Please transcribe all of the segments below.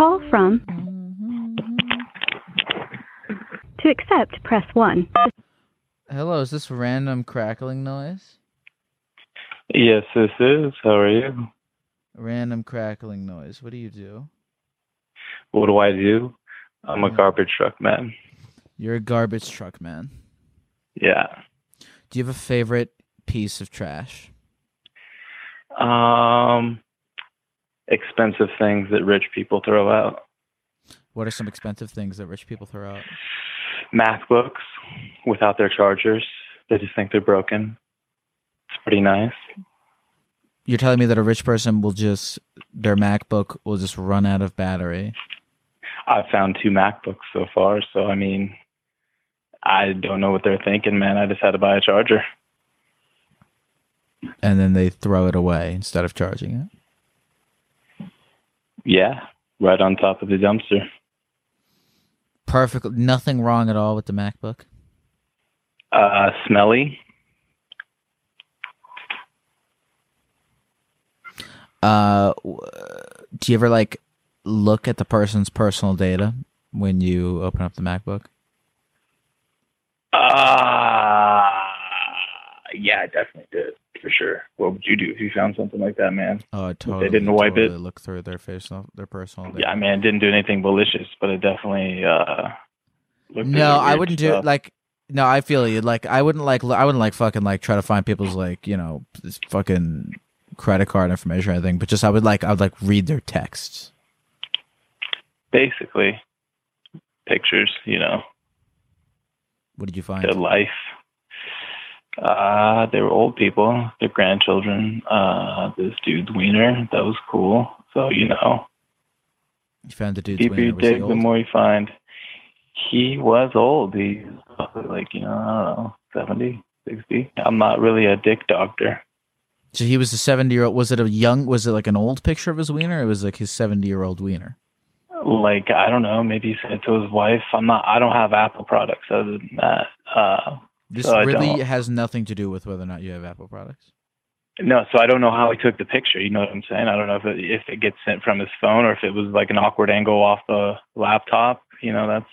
Call from. To accept, press 1. Hello, is this random crackling noise? Yes, this is. How are you? Random crackling noise. What do you do? What do I do? I'm a garbage truck man. You're a garbage truck man. Yeah. Do you have a favorite piece of trash? Um, expensive things that rich people throw out. What are some expensive things that rich people throw out? MacBooks without their chargers. They just think they're broken. It's pretty nice. You're telling me that a rich person will just their MacBook will just run out of battery. I've found two MacBooks so far, so I mean, I don't know what they're thinking, man. I just had to buy a charger. And then they throw it away instead of charging it. Yeah, right on top of the dumpster. Perfect. Nothing wrong at all with the MacBook. Uh, smelly. Uh, do you ever like look at the person's personal data when you open up the MacBook? Uh, yeah, I definitely did for sure. What would you do if you found something like that, man? Oh, I If totally. they didn't wipe totally it. Look through their personal, their personal. Data. Yeah, I mean, it didn't do anything malicious, but it definitely uh. looked No, I wouldn't do stuff. like. No, I feel you. Like, I wouldn't like. I wouldn't like fucking like try to find people's like you know this fucking credit card information or anything. But just I would like I would like read their texts. basically pictures. You know, What did you find? their life. Uh, they were old people, their grandchildren. Uh, this dude's wiener, that was cool. So you know, You found the dude's deeper you wiener. He dig, the more you find. He was old. He's like you know, I don't know, 70, 60. I'm not really a dick doctor. So he was a seventy year old. Was it a young? Was it like an old picture of his wiener? Or it was like his seventy year old wiener. Like I don't know, maybe he said it to his wife. I'm not. I don't have Apple products other than that. Uh, This really has nothing to do with whether or not you have Apple products. No, so I don't know how he took the picture. You know what I'm saying? I don't know if it, if it gets sent from his phone or if it was like an awkward angle off the laptop. You know, that's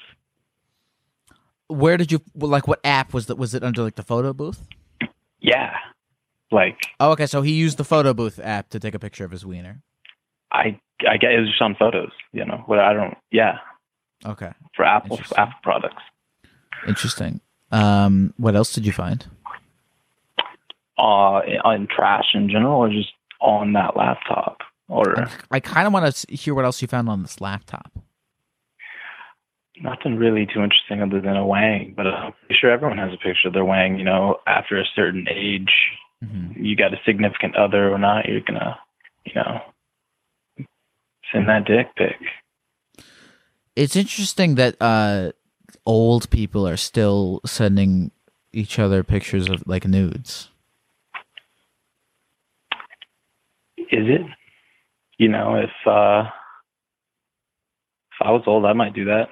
Where did you like? What app was that? Was it under like the photo booth? yeah. Like Oh, okay. So he used the photo booth app to take a picture of his wiener. I I get it was just on photos. You know, what I don't. Yeah, Okay, for Apple Interesting. Apple products. interesting. Um, what else did you find? Uh, on trash in general, or just on that laptop, or I kind of want to hear what else you found on this laptop. nothing really too interesting other than a wang. But I'm pretty sure everyone has a picture of their wang. You know, after a certain age, hmm you got a significant other or not, you're gonna, you know, send that dick pic. It's interesting that uh, old people are still sending each other pictures of like nudes. Is it? You know, if uh if I was old, I might do that.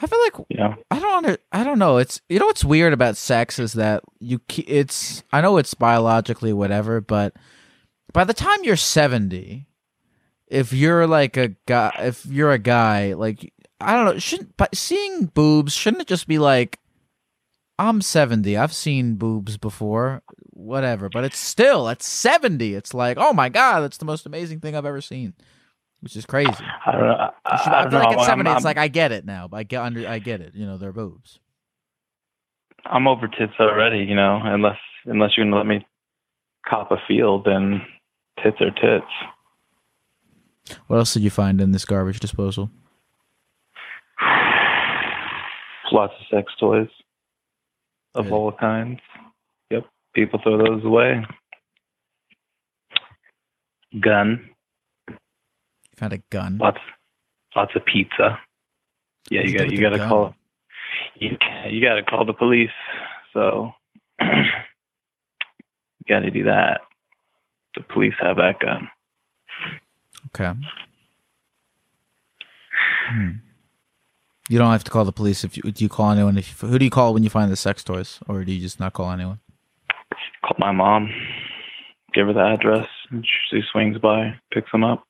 I feel like You know, I don't under, I don't know. It's you know what's weird about sex is that you it's I know it's biologically whatever, but by the time you're 70, if you're like a guy if you're a guy, like I don't know, shouldn't but seeing boobs shouldn't it just be like I'm 70. I've seen boobs before. whatever. But it's still at 70. It's like, oh my god, that's the most amazing thing I've ever seen, which is crazy. I don't know. I, I, I feel like know. at 70, I'm, it's I'm, like I get it now. I get under, I get it. You know, they're boobs. I'm over tits already. You know, unless unless you're gonna let me cop a field, then tits are tits. What else did you find in this garbage disposal? Lots of sex toys of Really? all kinds. Yep, people throw those away. Gun, You found a gun. lots, lots of pizza. Yeah, you you got you got to call. You you got to call the police. So you got to do that. The police have that gun. Okay. Hmm. You don't have to call the police if you do. You call anyone? If you, who do you call when you find the sex toys, or do you just not call anyone? Call my mom. Give her the address. And she swings by, picks them up.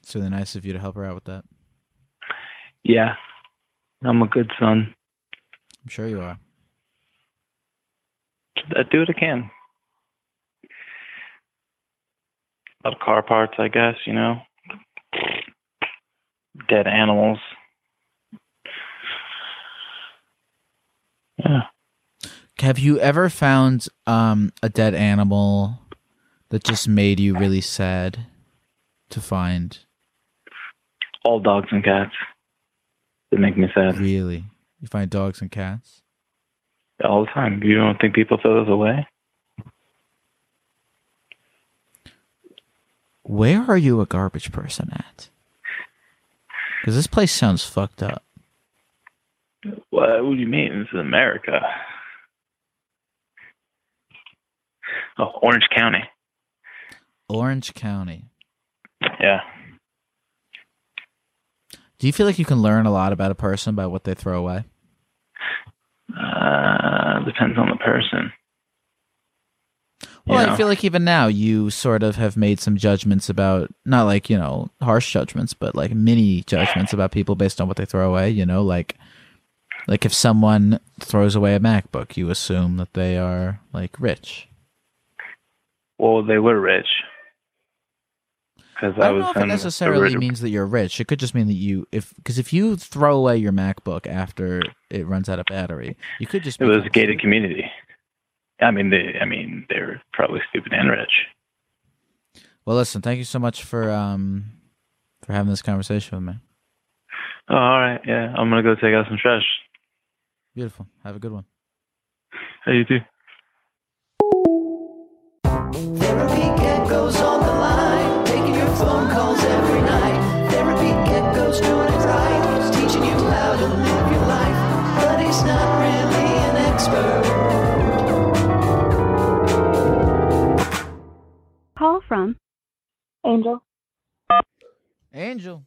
It's really nice of you to help her out with that. Yeah, I'm a good son. I'm sure you are. I do what I can. A lot of car parts, I guess, you know. Dead animals. Yeah. Have you ever found um, a dead animal that just made you really sad to find? All dogs and cats. They make me sad. Really, you find dogs and cats. All the time. You don't think people throw those away? Where are you a garbage person at? Because this place sounds fucked up. What, what do you mean? This is America. Oh, Orange County. Orange County. Yeah. Do you feel like you can learn a lot about a person by what they throw away? Uh, depends on the person. Well, Yeah. I feel like even now you sort of have made some judgments about not like, you know, harsh judgments, but like mini judgments about people based on what they throw away, you know, like like if someone throws away a MacBook, you assume that they are like rich. Well, they were rich. I I, don't know if it necessarily means that you're rich. It could just mean that you if because if you throw away your MacBook after it runs out of battery, you could just It was a gated stupid. community. I mean, they. I mean, they're probably stupid and rich. Well, listen, thank you so much for um for having this conversation with me. Oh, all right. Yeah, I'm gonna go take out some trash. Beautiful. Have a good one. How you do? Therapy Gecko's on the line, taking your phone calls every night. Therapy Gecko's doing it right, he's teaching you how to live your life, but he's not really an expert. Call from Angel. Angel.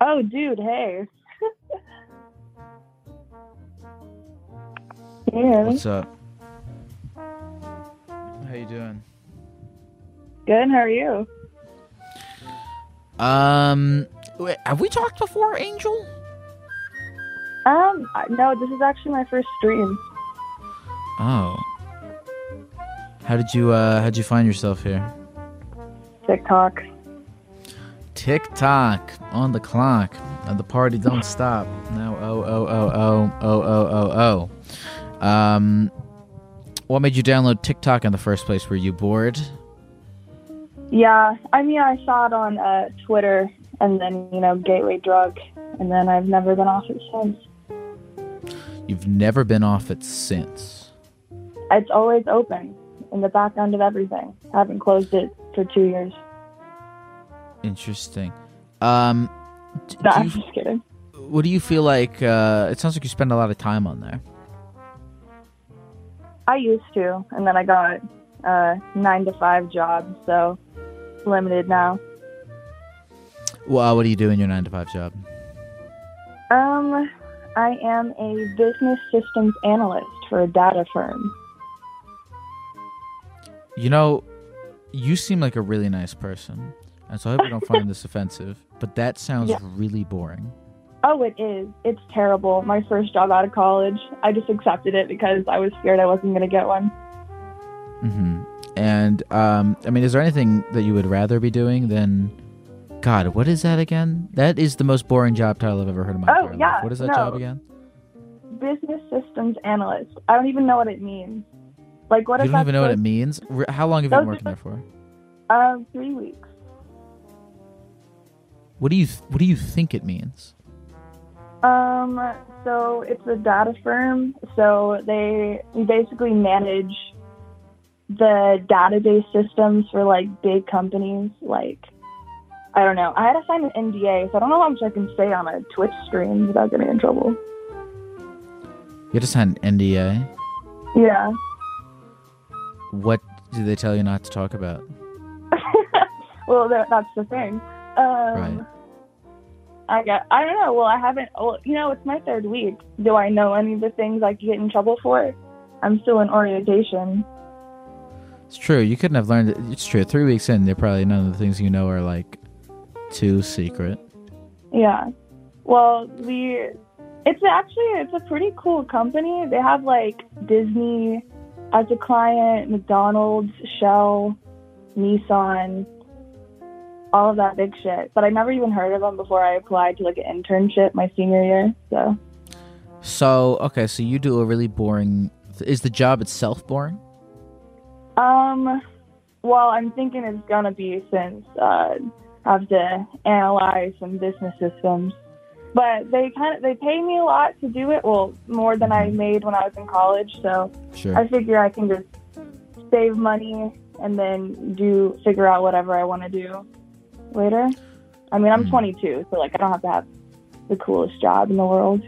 Oh, dude, hey. What's up? How you doing? good. How are you? Um, wait, have we talked before, Angel? Um, no, this is actually my first stream. Oh. How did you uh how'd you find yourself here? TikTok. Tick tock on the clock. And the party don't stop. Now oh oh oh oh oh oh oh oh. Um what made you download TikTok in the first place? Were you bored? Yeah, I mean, I saw it on uh, Twitter, and then you know, gateway drug, and then I've never been off it since. You've never been off it since. It's always open in the background of everything. I haven't closed it for two years. Interesting. Um No, I'm you- just kidding. what do you feel like uh it sounds like you spend a lot of time on there. I used to, and then I got a nine to five job, so limited now. Well, what do you do in your 9 to 5 job? Um, I am a business systems analyst for a data firm. You know, you seem like a really nice person, and so I hope you don't find this offensive. But that sounds Yeah. really boring. Oh, it is. It's terrible. My first job out of college. I just accepted it because I was scared I wasn't going to get one. Mm-hmm. And um, I mean, is there anything that you would rather be doing than? God, what is that again? That is the most boring job title I've ever heard in my Oh, yeah, life. What is that no. job again? Business systems analyst. I don't even know what it means. Like, what you don't even know what it means. How long have you been working there for? Uh, three weeks. What do you th- What do you think it means? Um, so it's a data firm. So they we basically manage the database systems for like big companies. Like, I don't know. I had to sign an NDA, so I don't know how much I can say on a Twitch stream without getting in trouble. You had an NDA. Yeah. What do they tell you not to talk about? well, that, that's the thing. Um, Right. I got. I don't know. Well, I haven't. Well, you know, it's my third week. Do I know any of the things I could get in trouble for? I'm still in orientation. It's true. You couldn't have learned it. It's true. Three weeks in, they're probably none of the things you know are like too secret. Yeah. Well, we. it's actually it's a pretty cool company. They have like Disney as a client, McDonald's, Shell, Nissan, all of that big shit. But I never even heard of them before I applied to like an internship my senior year. So So okay, so you do a really boring. Is the job itself boring? Um, well, I'm thinking it's gonna be since uh, I have to analyze some business systems. But they kind of they pay me a lot to do it. Well, more than I made when I was in college. So Sure. I figure I can just save money and then do figure out whatever I want to do later. I mean, I'm Hmm. 22, so like I don't have to have the coolest job in the world.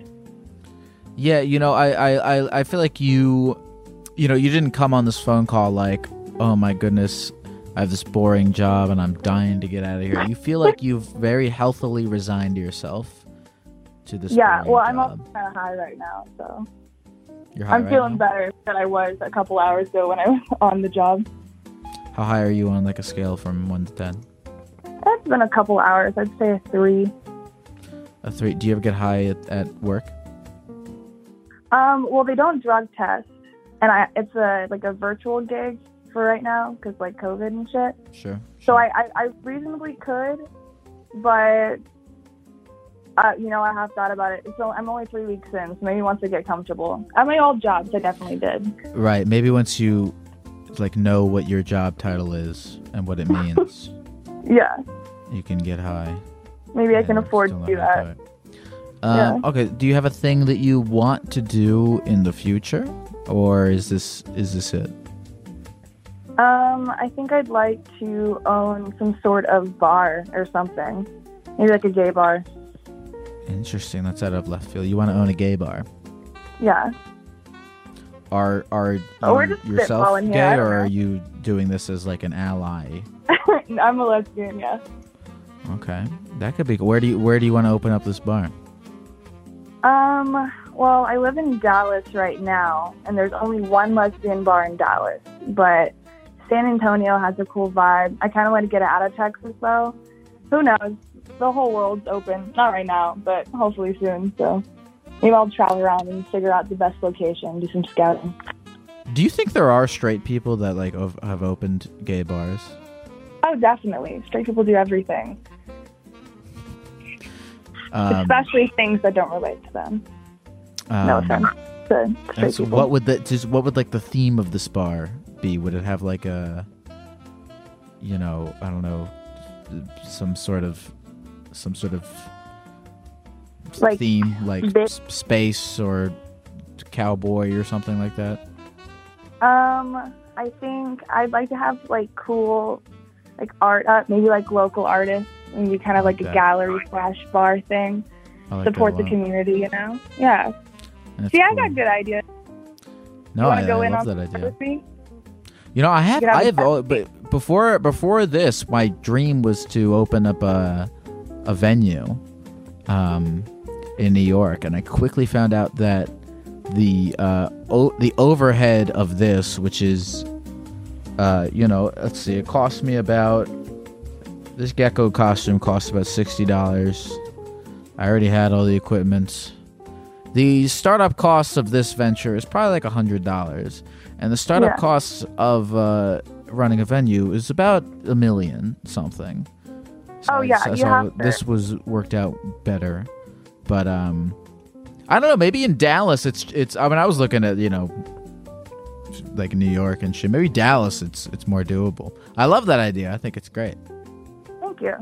Yeah, you know, I, I, I, I feel like you, you know, you didn't come on this phone call like, oh my goodness, I have this boring job and I'm dying to get out of here. You feel like you've very healthily resigned yourself to this. yeah, well, I'm also kind of high right now, so You're high I'm right feeling now? better than I was a couple hours ago when I was on the job. How high are you on like a scale from one to ten? It's been a couple hours. I'd say a three. A three. Do you ever get high at, at work? Um, well, they don't drug test, and I it's a like a virtual gig for right now because like COVID and shit. Sure. So I, I, I reasonably could, but uh, you know I have thought about it. So I'm only three weeks in, so maybe once I get comfortable. At my old jobs, I definitely did. Right. Maybe once you like know what your job title is and what it means, Yeah, you can get high. maybe I can afford to do that. high. Um, Okay. Do you have a thing that you want to do in the future, or is this is this it? Um, I think I'd like to own some sort of bar or something, maybe like a gay bar. Interesting. That's out of left field. You want to own a gay bar? Yeah. Are are you Oh, yourself spitballing here, gay, or are you doing this as like an ally? I'm a lesbian. Yeah. Okay, that could be. Where do you where do you want to open up this bar? Um, well, I live in Dallas right now, and there's only one lesbian bar in Dallas, but San Antonio has a cool vibe. I kind of want to get it out of Texas, though. Who knows? The whole world's open. Not right now, but hopefully soon. So maybe I'll travel around and figure out the best location, do some scouting. Do you think there are straight people that like ov- have opened gay bars? Oh, definitely. Straight people do everything, Um, especially things that don't relate to them. No um, offense to straight so people. what would the just what would like the theme of this bar be? Would it have like a you know, I don't know, some sort of some sort of Like, theme like s- space or cowboy or something like that? Um, I think I'd like to have like cool, like art up, maybe like local artists, maybe kind of like a Okay. gallery slash bar thing. Like Support the community, you know? Yeah. See, I got good ideas. No, I, go I in love that idea. with me? You know, I have, I have I a have, test al- but before before this, my dream was to open up a a venue, um, in New York, and I quickly found out that the uh o- the overhead of this, which is, uh, you know, let's see, it cost me about this gecko costume cost about sixty dollars. I already had all the equipment. The startup costs of this venture is probably like a hundred dollars, and the startup Yeah. costs of uh, running a venue is about a million something. So Oh, yeah, so, you so have to- this was worked out better, but um, I don't know. Maybe in Dallas, it's it's. I mean, I was looking at you know, like New York and shit. Maybe Dallas, it's it's more doable. I love that idea. I think it's great. Thank you.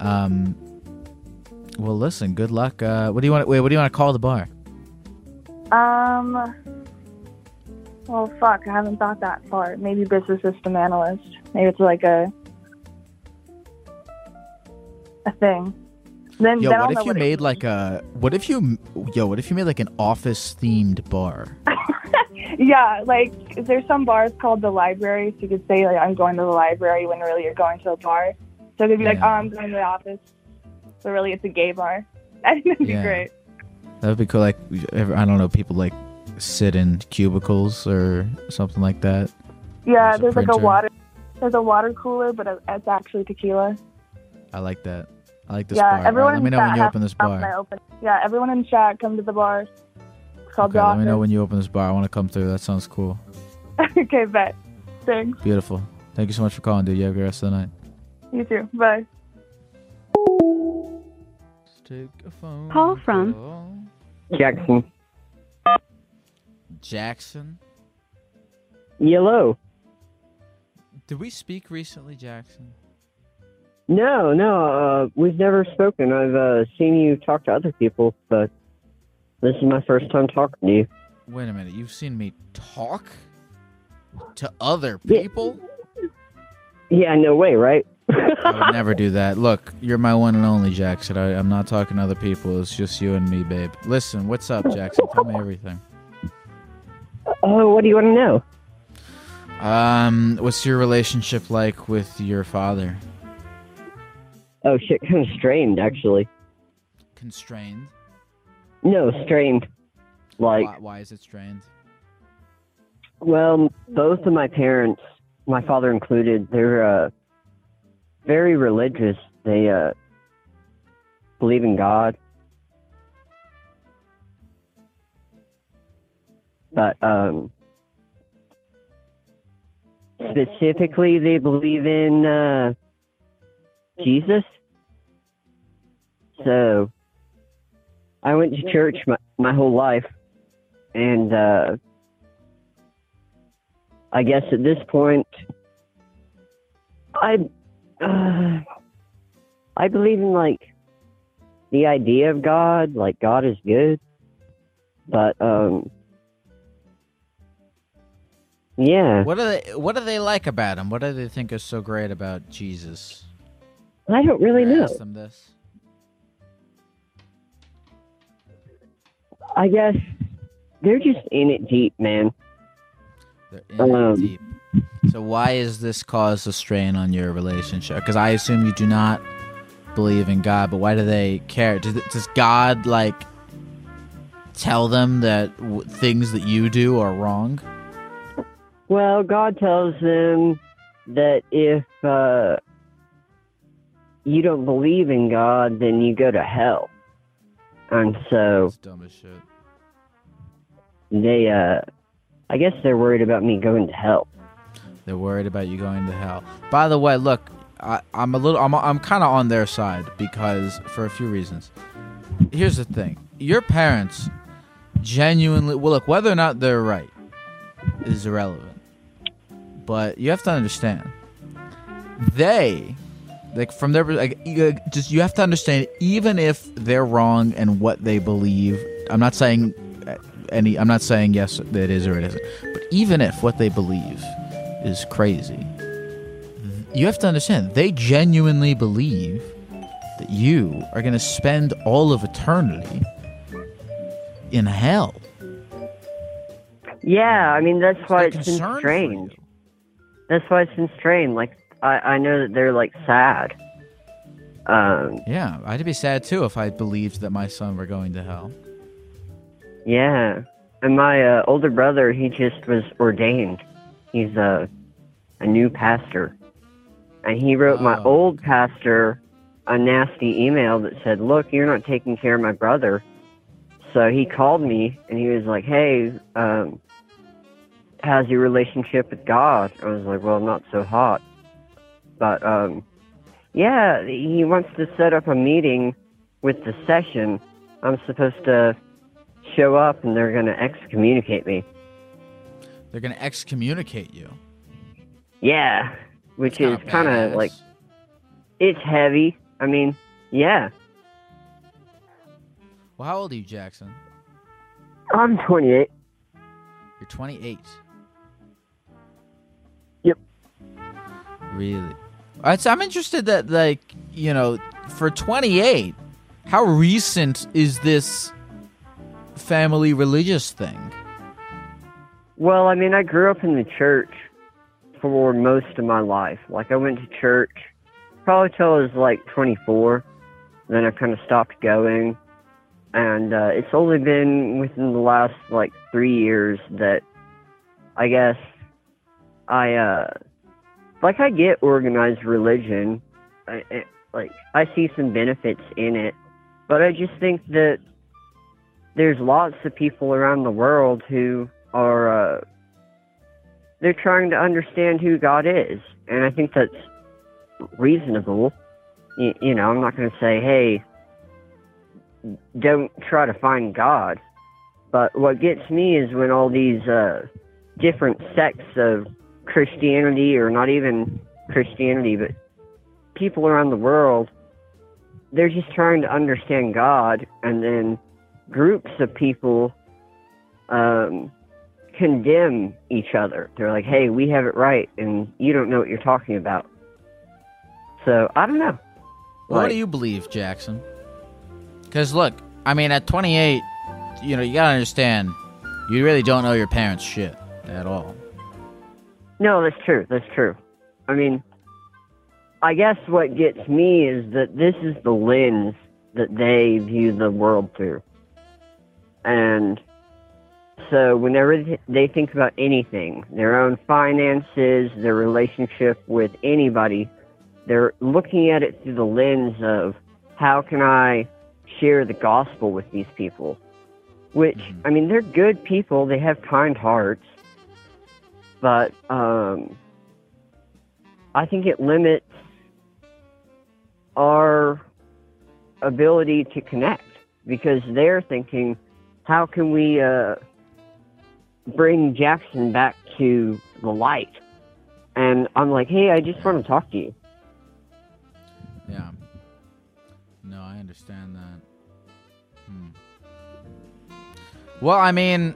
Um, well, listen. Good luck. Uh, what do you want? Wait, what do you want to call the bar? Um. Well, fuck. I haven't thought that far. Maybe business system analyst. Maybe it's like a a thing. Then, Yo, then what if you it made like a? What if you? Yo, what if you made like an office themed bar? Yeah, like there's some bars called the library, so you could say like I'm going to the library when really you're going to a bar. So it could be like, oh, I'm going to the office, but really it's a gay bar. I think that'd be Yeah. great. That would be cool. Like, I don't know, people like sit in cubicles or something like that. Yeah, There's a like a water, there's a water cooler, but it's actually tequila. I like that. I like this yeah, bar. Everyone right, let me know when you open this to come when I bar. open. Yeah, everyone in chat come to the bar. It's called Okay, the let me know when you open this bar. I want to come through. That sounds cool. okay, bet. Thanks. Beautiful. Thank you so much for calling, dude. You have a good rest of the night. You too. Bye. Take a phone Call from- call. Jackson. Jackson. Yellow. Did we speak recently, Jackson? No, no, uh, we've never spoken. I've uh, seen you talk to other people, but this is my first time talking to you. Wait a minute. You've seen me talk to other people? Yeah, no way, right? I would never do that. Look, you're my one and only Jackson. I, I'm not talking to other people. It's just you and me, babe. Listen, what's up, Jackson? Tell me everything. Oh, what do you want to know? Um, what's your relationship like with your father? Oh shit, kind of strained actually. Constrained. No, strained. Like, why, why is it strained? well, both of my parents, my father included, they're uh, very religious. They uh, believe in God. But um, specifically, they believe in uh, Jesus. So I went to church my, my whole life, and uh, I guess at this point, I uh, I believe in like the idea of God, like God is good, but um, yeah, What do they What do they like about him? What do they think is so great about Jesus? I don't really know. asked them this. I guess they're just in it deep, man. They're in it Um, deep. So why is this cause a strain on your relationship? Because I assume you do not believe in God, but why do they care? Does, does God like tell them that w- things that you do are wrong? Well, God tells them that if uh, you don't believe in God, then you go to hell. And so It's dumb as shit. they, uh, I guess they're worried about me going to hell. They're worried about you going to hell. By the way, look, I, I'm a little, I'm, I'm kind of on their side because for a few reasons. Here's the thing: your parents genuinely, well, look, whether or not they're right is irrelevant. But you have to understand, they, like from their, like, you- just you have to understand, even if they're wrong and what they believe. I'm not saying uh, any. I'm not saying yes, that it is or it isn't. But even if what they believe is crazy. You have to understand, they genuinely believe that you are going to spend all of eternity in hell. Yeah, I mean that's why it's been strange. That's why it's been strange. Like I, I know that they're like sad. Um, Yeah, I'd be sad too if I believed that my son were going to hell. yeah. And my uh, older brother, he just was ordained. He's a a new pastor, and he wrote my Oh, old pastor a nasty email that said, "Look, you're not taking care of my brother." So he called me and he was like, "Hey, um, how's your relationship with God?" I was like, "Well, not so hot." But um, yeah, he wants to set up a meeting with the session. I'm supposed to show up and they're going to excommunicate me. They're gonna excommunicate you. Yeah, which Kinda is kind of like it's heavy. I mean, yeah. Well, how old are you, Jackson? I'm 28. You're 28. Yep. Really? I'm interested that, like, you know, for 28, how recent is this family religious thing? Well, I mean, I grew up in the church for most of my life. Like, I went to church probably till I was like 24. Then I kind of stopped going. And uh, it's only been within the last like three years that I guess I, uh, like, I get organized religion. I, I, like, I see some benefits in it. But I just think that there's lots of people around the world who are uh, they're trying to understand who God is, and I think that's reasonable. You, you know, I'm not going to say, "Hey, don't try to find God," but what gets me is when all these uh, different sects of Christianity, or not even Christianity, but people around the world, they're just trying to understand God, and then groups of people um, condemn each other. They're like, "Hey, we have it right, and you don't know what you're talking about." So I don't know. What Like- do you believe, Jackson? Because, look, I mean, at 28, you know, you gotta understand, you really don't know your parents' shit at all. No, that's true. That's true. I mean, I guess what gets me is that this is the lens that they view the world through. And so whenever they think about anything, their own finances, their relationship with anybody, they're looking at it through the lens of how can I share the gospel with these people? Which, Mhm. I mean, they're good people, they have kind hearts, but um, I think it limits our ability to connect because they're thinking, how can we uh, bring Jackson back to the light? And I'm like, hey, I just want to talk to you. Yeah. No, I understand that. Hmm. Well, I mean,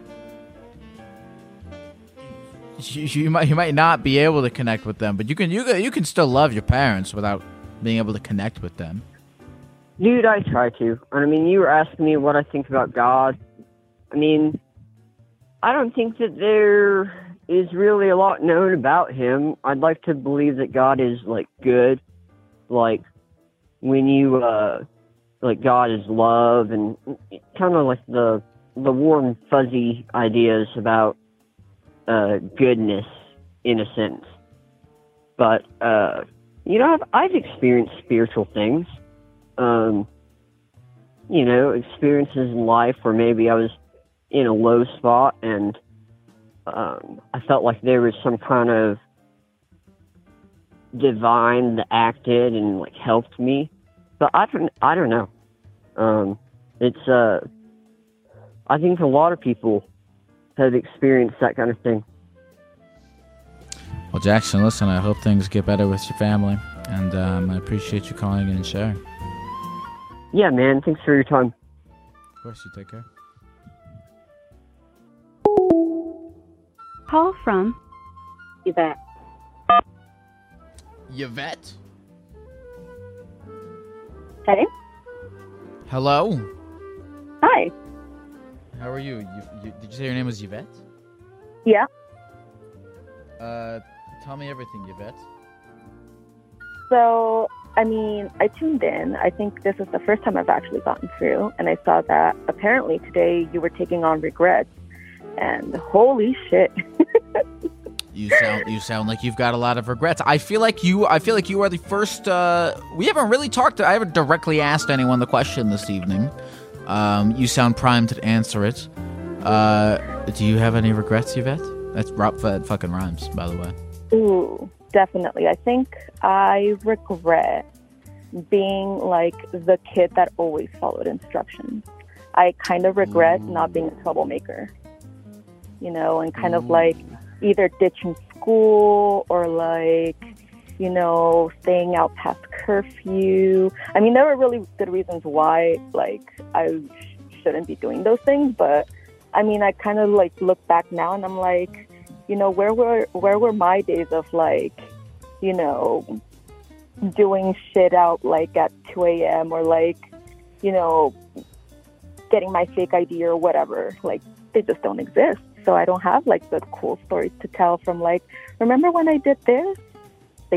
you, you might you might not be able to connect with them, but you can you can, you can still love your parents without being able to connect with them. Dude, I try to. And I mean, you were asking me what I think about God. I mean, I don't think that there is really a lot known about him. I'd like to believe that God is like good. Like when you uh like God is love and kind of like the the warm fuzzy ideas about uh goodness in a sense. But uh you know, I've, I've experienced spiritual things um, you know, experiences in life where maybe I was in a low spot and um, I felt like there was some kind of divine that acted and like helped me. But I don't, I don't know. Um, it's, uh, I think for a lot of people have experienced that kind of thing. Well, Jackson, listen, I hope things get better with your family, and um, I appreciate you calling in and sharing. Yeah, man. Thanks for your time. Of course, you take care. Call from Yvette. Yvette. Hey. Hello. Hi. How are you? you, you did you say your name was Yvette? Yeah. Uh, tell me everything, Yvette. So, I mean, I tuned in. I think this is the first time I've actually gotten through, and I saw that apparently today you were taking on regrets. And holy shit. You sound you sound like you've got a lot of regrets. I feel like you I feel like you are the first uh we haven't really talked I haven't directly asked anyone the question this evening. Um you sound primed to answer it. Uh do you have any regrets, Yvette? That's Rob that fucking rhymes, by the way. Ooh, definitely. I think I regret being like the kid that always followed instructions. I kind of regret not being a troublemaker, you know, and kind of like either ditching school or like, you know, staying out past curfew. I mean, there were really good reasons why, like, I sh- shouldn't be doing those things, but I mean, I kind of like look back now and I'm like, you know, where were where were my days of like, you know, doing shit out like at 2 a.m. or like, you know, getting my fake ID or whatever. Like, they just don't exist. So I don't have like the cool stories to tell from like, remember when I did this?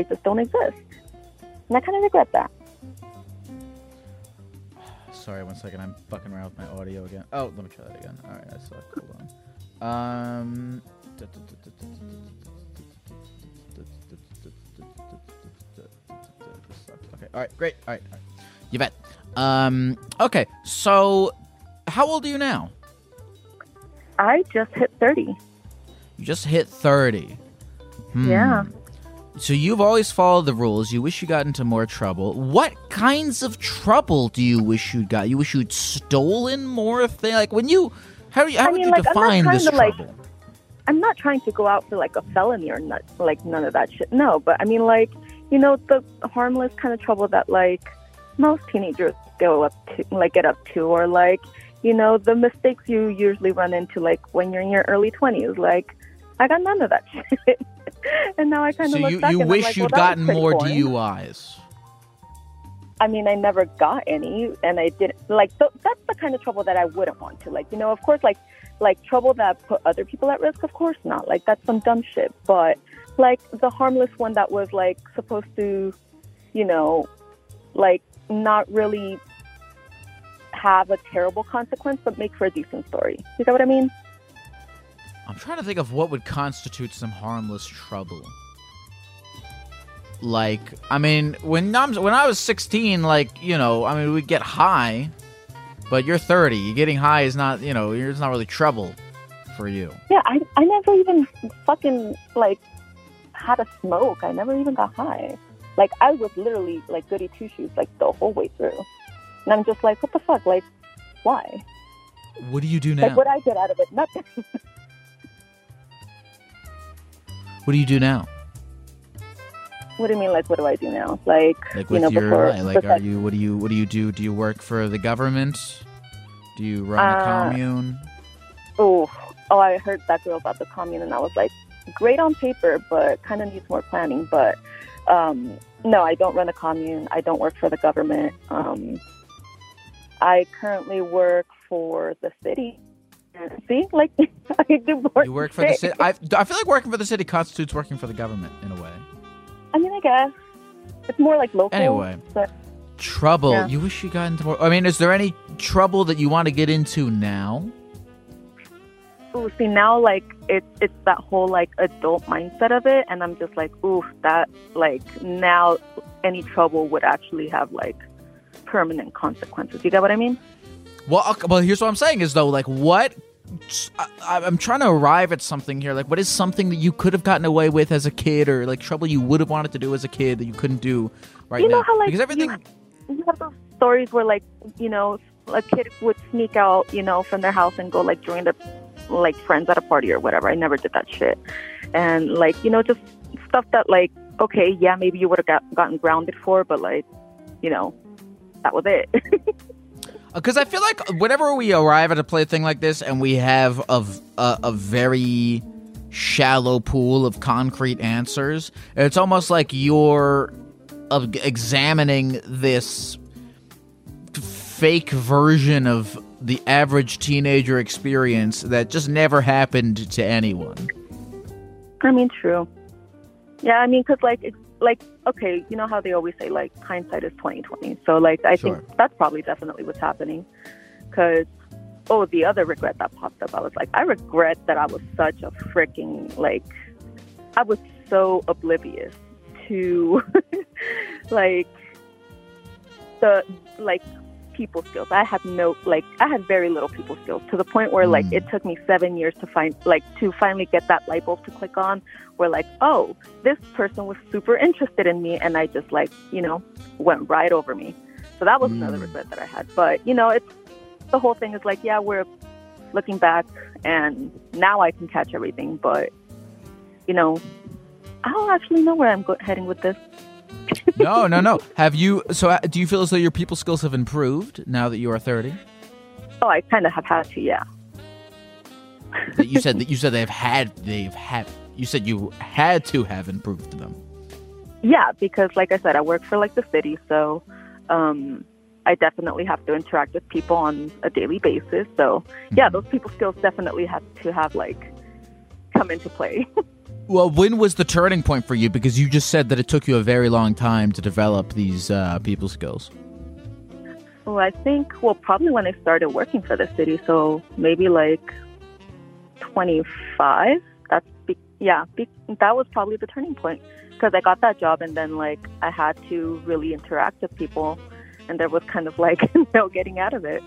Just don't exist. And I kind of regret that. Sorry, one second. I'm fucking around with my audio again. Oh, let me try that again. All right, I suck. Hold on. Um. Okay. All right. Great. All right. All right. Yvette. Um. Okay. So, how old are you now? I just hit 30. You just hit thirty. Hmm. Yeah. So you've always followed the rules. You wish you got into more trouble. What kinds of trouble do you wish you'd got? You wish you'd stolen more of things? Like when you, how do you, how I would mean, you like, define this to, like- I'm not trying to go out for like a felony or not, like none of that shit. No, but I mean, like, you know, the harmless kind of trouble that like most teenagers go up to, like get up to, or like, you know, the mistakes you usually run into, like when you're in your early 20s. Like, I got none of that shit, and now I kind so of look you, back you and wish like, you'd well, gotten more boring. DUIs. I mean, I never got any, and I didn't like. Th- that's the kind of trouble that I wouldn't want to. Like, you know, of course, like, like trouble that put other people at risk. Of course not. Like, that's some dumb shit. But like the harmless one that was like supposed to, you know, like not really have a terrible consequence, but make for a decent story. You know what I mean? I'm trying to think of what would constitute some harmless trouble. Like, I mean, when I'm when I was 16, like you know, I mean, we get high, but you're 30. You getting high is not, you know, it's not really trouble for you. Yeah, I I never even fucking like had a smoke. I never even got high. Like I was literally like goody two shoes like the whole way through. And I'm just like, what the fuck? Like, why? What do you do now? Like what I get out of it? Nothing. what do you do now? what do you mean? Like what do I do now? Like, Like you with know, your before life, like, are you? What do you? What do you do? Do you work for the government? Do you run a Uh, commune? Oh, oh, I heard that girl about the commune, and I was like, great on paper, but kind of needs more planning. But um, no, I don't run a commune. I don't work for the government. Um, I currently work for the city. See, like I do more You work for the city. I, I feel like working for the city constitutes working for the government in a way. I mean, I guess it's more like local. Anyway. but Trouble. Yeah. You wish you got into more. I mean, is there any trouble that you want to get into now? ooh, see now, like it's it's that whole like adult mindset of it, and I'm just like, ooh, that like now any trouble would actually have like permanent consequences. You get what I mean? Well, okay, well, here's what I'm saying is though, like, what? I, I'm trying to arrive at something here. Like, what is something that you could have gotten away with as a kid, or like trouble you would have wanted to do as a kid that you couldn't do right you now? know how like because everything. you, you have those stories where like you know a kid would sneak out you know from their house and go like join the like friends at a party or whatever. I never did that shit, and like you know just stuff that like okay yeah maybe you would have got, gotten grounded for, but like you know that was it. Uh, because I feel like whenever we arrive at a play thing like this and we have a a very shallow pool of concrete answers, it's almost like you're of examining this fake version of the average teenager experience that just never happened to anyone. I mean, true. Yeah, I mean, cause like, it's, like, okay, you know how they always say like hindsight is twenty twenty. So like, I Sure. think that's probably definitely what's happening. Cause oh, the other regret that popped up, I was like, I regret that I was such a freaking like, I was so oblivious to like the like people skills. I had no like I had very little people skills to the point where like Mm. it took me seven years to find like to finally get that light bulb to click on where like, oh, this person was super interested in me and I just like, you know, went right over me. So that was another Mm. regret that I had. But, you know, it's the whole thing is like, yeah, we're looking back and now I can catch everything, but you know, I don't actually know where I'm go- heading with this. No, no, no. Have you? So, uh, do you feel as though your people skills have improved now that you are thirty? Oh, I kind of have had to, yeah. You said that you said they've had they've had. You said you had to have improved them. Yeah, because like I said, I work for like the city, so um, I definitely have to interact with people on a daily basis. So yeah, those people skills definitely have to have like come into play. Well, when was the turning point for you? Because you just said that it took you a very long time to develop these uh, people skills. well, I think well probably when I started working for the city, so maybe like twenty five. That's be- yeah, be- that was probably the turning point because I got that job and then like I had to really interact with people, and there was kind of like no getting out of it.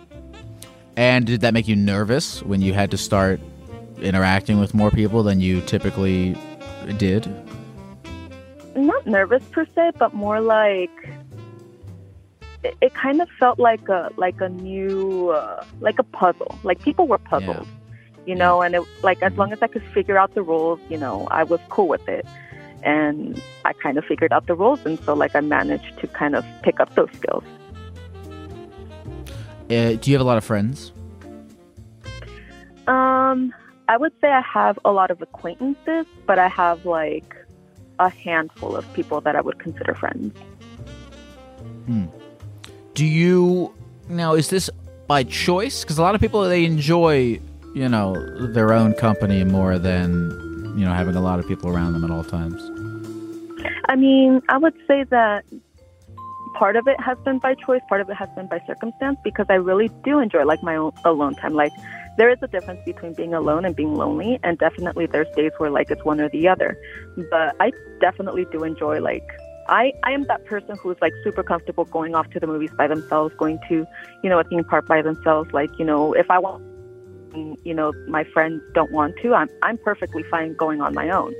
And did that make you nervous when you had to start interacting with more people than you typically did? not nervous per se, but more like it, it kind of felt like a like a new uh, like a puzzle. Like people were puzzled, you know, and it like as long as I could figure out the rules, you know, I was cool with it. And I kind of figured out the rules, and so like I managed to kind of pick up those skills. Uh, do you have a lot of friends? Um, I would say I have a lot of acquaintances, but I have like a handful of people that I would consider friends. Hmm. Do you now? Is this by choice? Because a lot of people they enjoy, you know, their own company more than you know having a lot of people around them at all times. I mean, I would say that part of it has been by choice, part of it has been by circumstance because I really do enjoy like my own alone time. Like there is a difference between being alone and being lonely and definitely there's days where like it's one or the other. But I definitely do enjoy like I, I am that person who's like super comfortable going off to the movies by themselves, going to, you know, a theme park by themselves. Like, you know, if I want you know, my friends don't want to, I'm I'm perfectly fine going on my own.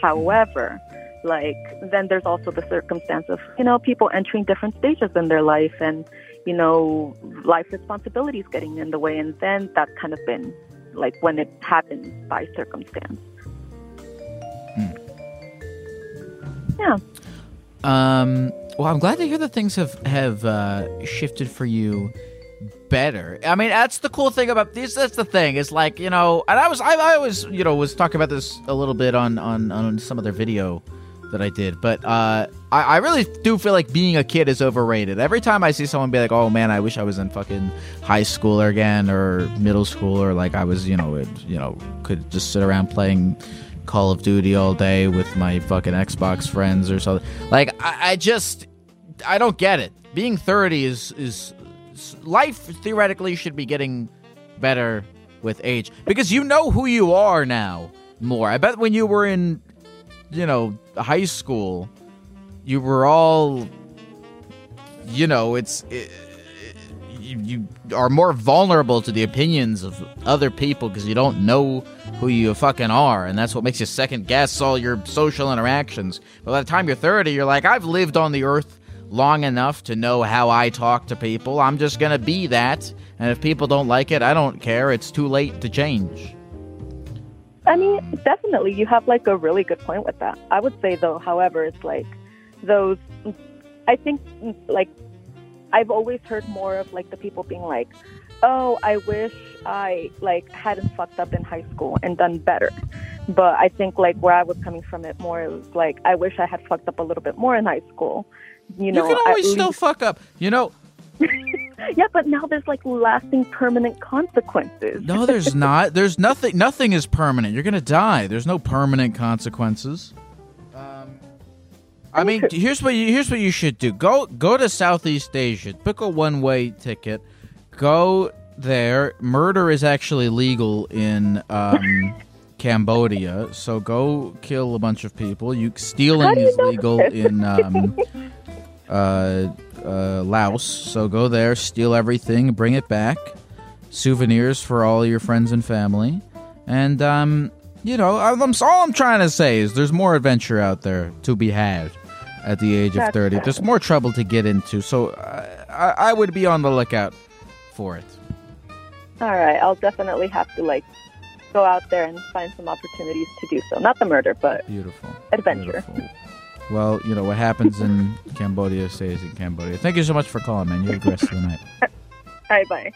However, like then there's also the circumstance of you know people entering different stages in their life and you know life responsibilities getting in the way and then that's kind of been like when it happens by circumstance yeah Um, well, I'm glad to hear that things have have uh, shifted for you better. I mean, that's the cool thing about these. That's the thing. Is like you know, and I was I, I was you know was talking about this a little bit on on on some other video that I did, but uh, I I really do feel like being a kid is overrated. Every time I see someone be like, "Oh man, I wish I was in fucking high school again or middle school or like I was you know it, you know could just sit around playing." Call of Duty all day with my fucking Xbox friends or something. Like I, I just I don't get it. Being 30 is is life theoretically should be getting better with age because you know who you are now more. I bet when you were in you know high school you were all you know it's it, you, you are more vulnerable to the opinions of other people because you don't know who you fucking are and that's what makes you second guess all your social interactions. But by the time you're 30 you're like i've lived on the earth long enough to know how i talk to people. I'm just gonna be that and if people don't like it i don't care. It's too late to change i mean definitely you have like a really good point with that. I would say though however it's like those i think like i've always heard more of like the people being like oh i wish i like hadn't fucked up in high school and done better. But i think like where i was coming from it more it was like i wish i had fucked up a little bit more in high school. You know you can always still fuck up. You know yeah but now there's like lasting permanent consequences no there's not there's nothing nothing is permanent you're gonna die there's no permanent consequences um, I mean, here's what you here's what you should do. Go go to Southeast Asia. Book a one way ticket. Go there. Murder is actually legal in um, Cambodia. So go kill a bunch of people. You stealing is legal in um, uh, uh, Laos. So go there, steal everything, bring it back. Souvenirs for all your friends and family, and um, you know, I'm, all I'm trying to say is there's more adventure out there to be had at the age of That's 30. fair. There's more trouble to get into. So I, I would be on the lookout for it. All right, I'll definitely have to like go out there and find some opportunities to do so. Not the murder, but Beautiful. Adventure. Beautiful. Well, you know what happens in Cambodia stays in Cambodia. Thank you so much for calling, man. You have the rest of the night. all right, bye.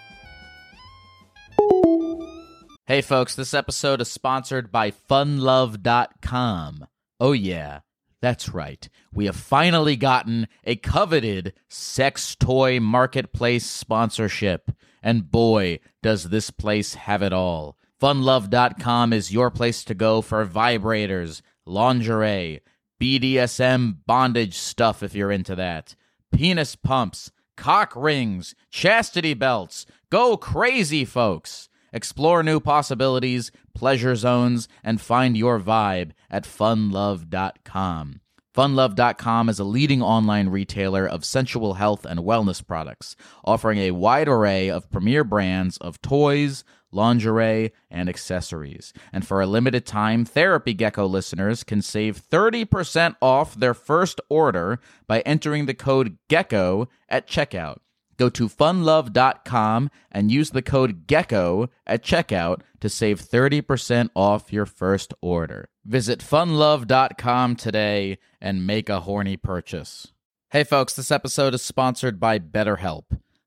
Hey, folks, this episode is sponsored by funlove.com. Oh, yeah, that's right. We have finally gotten a coveted sex toy marketplace sponsorship. And boy, does this place have it all. Funlove.com is your place to go for vibrators, lingerie, BDSM bondage stuff if you're into that, penis pumps, cock rings, chastity belts. Go crazy, folks. Explore new possibilities, pleasure zones, and find your vibe at funlove.com. Funlove.com is a leading online retailer of sensual health and wellness products, offering a wide array of premier brands of toys, lingerie, and accessories. And for a limited time, Therapy Gecko listeners can save 30% off their first order by entering the code GECKO at checkout. Go to funlove.com and use the code GECKO at checkout to save 30% off your first order. Visit funlove.com today and make a horny purchase. Hey folks, this episode is sponsored by BetterHelp.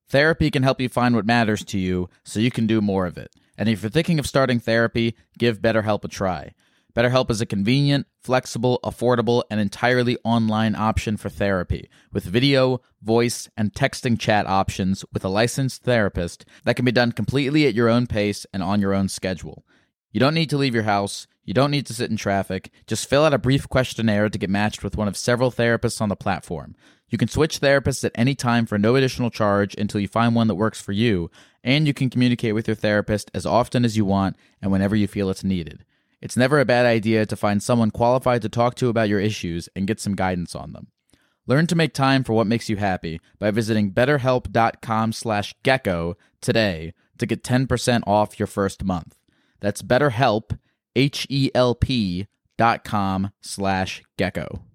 Therapy can help you find what matters to you so you can do more of it. And if you're thinking of starting therapy, give BetterHelp a try. BetterHelp is a convenient, flexible, affordable, and entirely online option for therapy with video, voice, and texting chat options with a licensed therapist that can be done completely at your own pace and on your own schedule. You don't need to leave your house. You don't need to sit in traffic. Just fill out a brief questionnaire to get matched with one of several therapists on the platform. You can switch therapists at any time for no additional charge until you find one that works for you, and you can communicate with your therapist as often as you want and whenever you feel it's needed. It's never a bad idea to find someone qualified to talk to about your issues and get some guidance on them. Learn to make time for what makes you happy by visiting betterhelp.com slash gecko today to get 10% off your first month. That's betterhelp, H-E-L-P dot com slash gecko.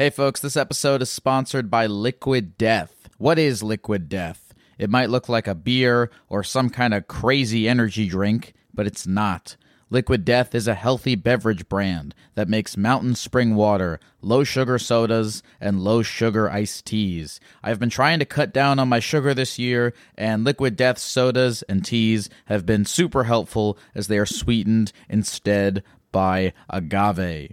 Hey folks, this episode is sponsored by Liquid Death. What is Liquid Death? It might look like a beer or some kind of crazy energy drink, but it's not. Liquid Death is a healthy beverage brand that makes mountain spring water, low sugar sodas, and low sugar iced teas. I've been trying to cut down on my sugar this year, and Liquid Death sodas and teas have been super helpful as they are sweetened instead by agave.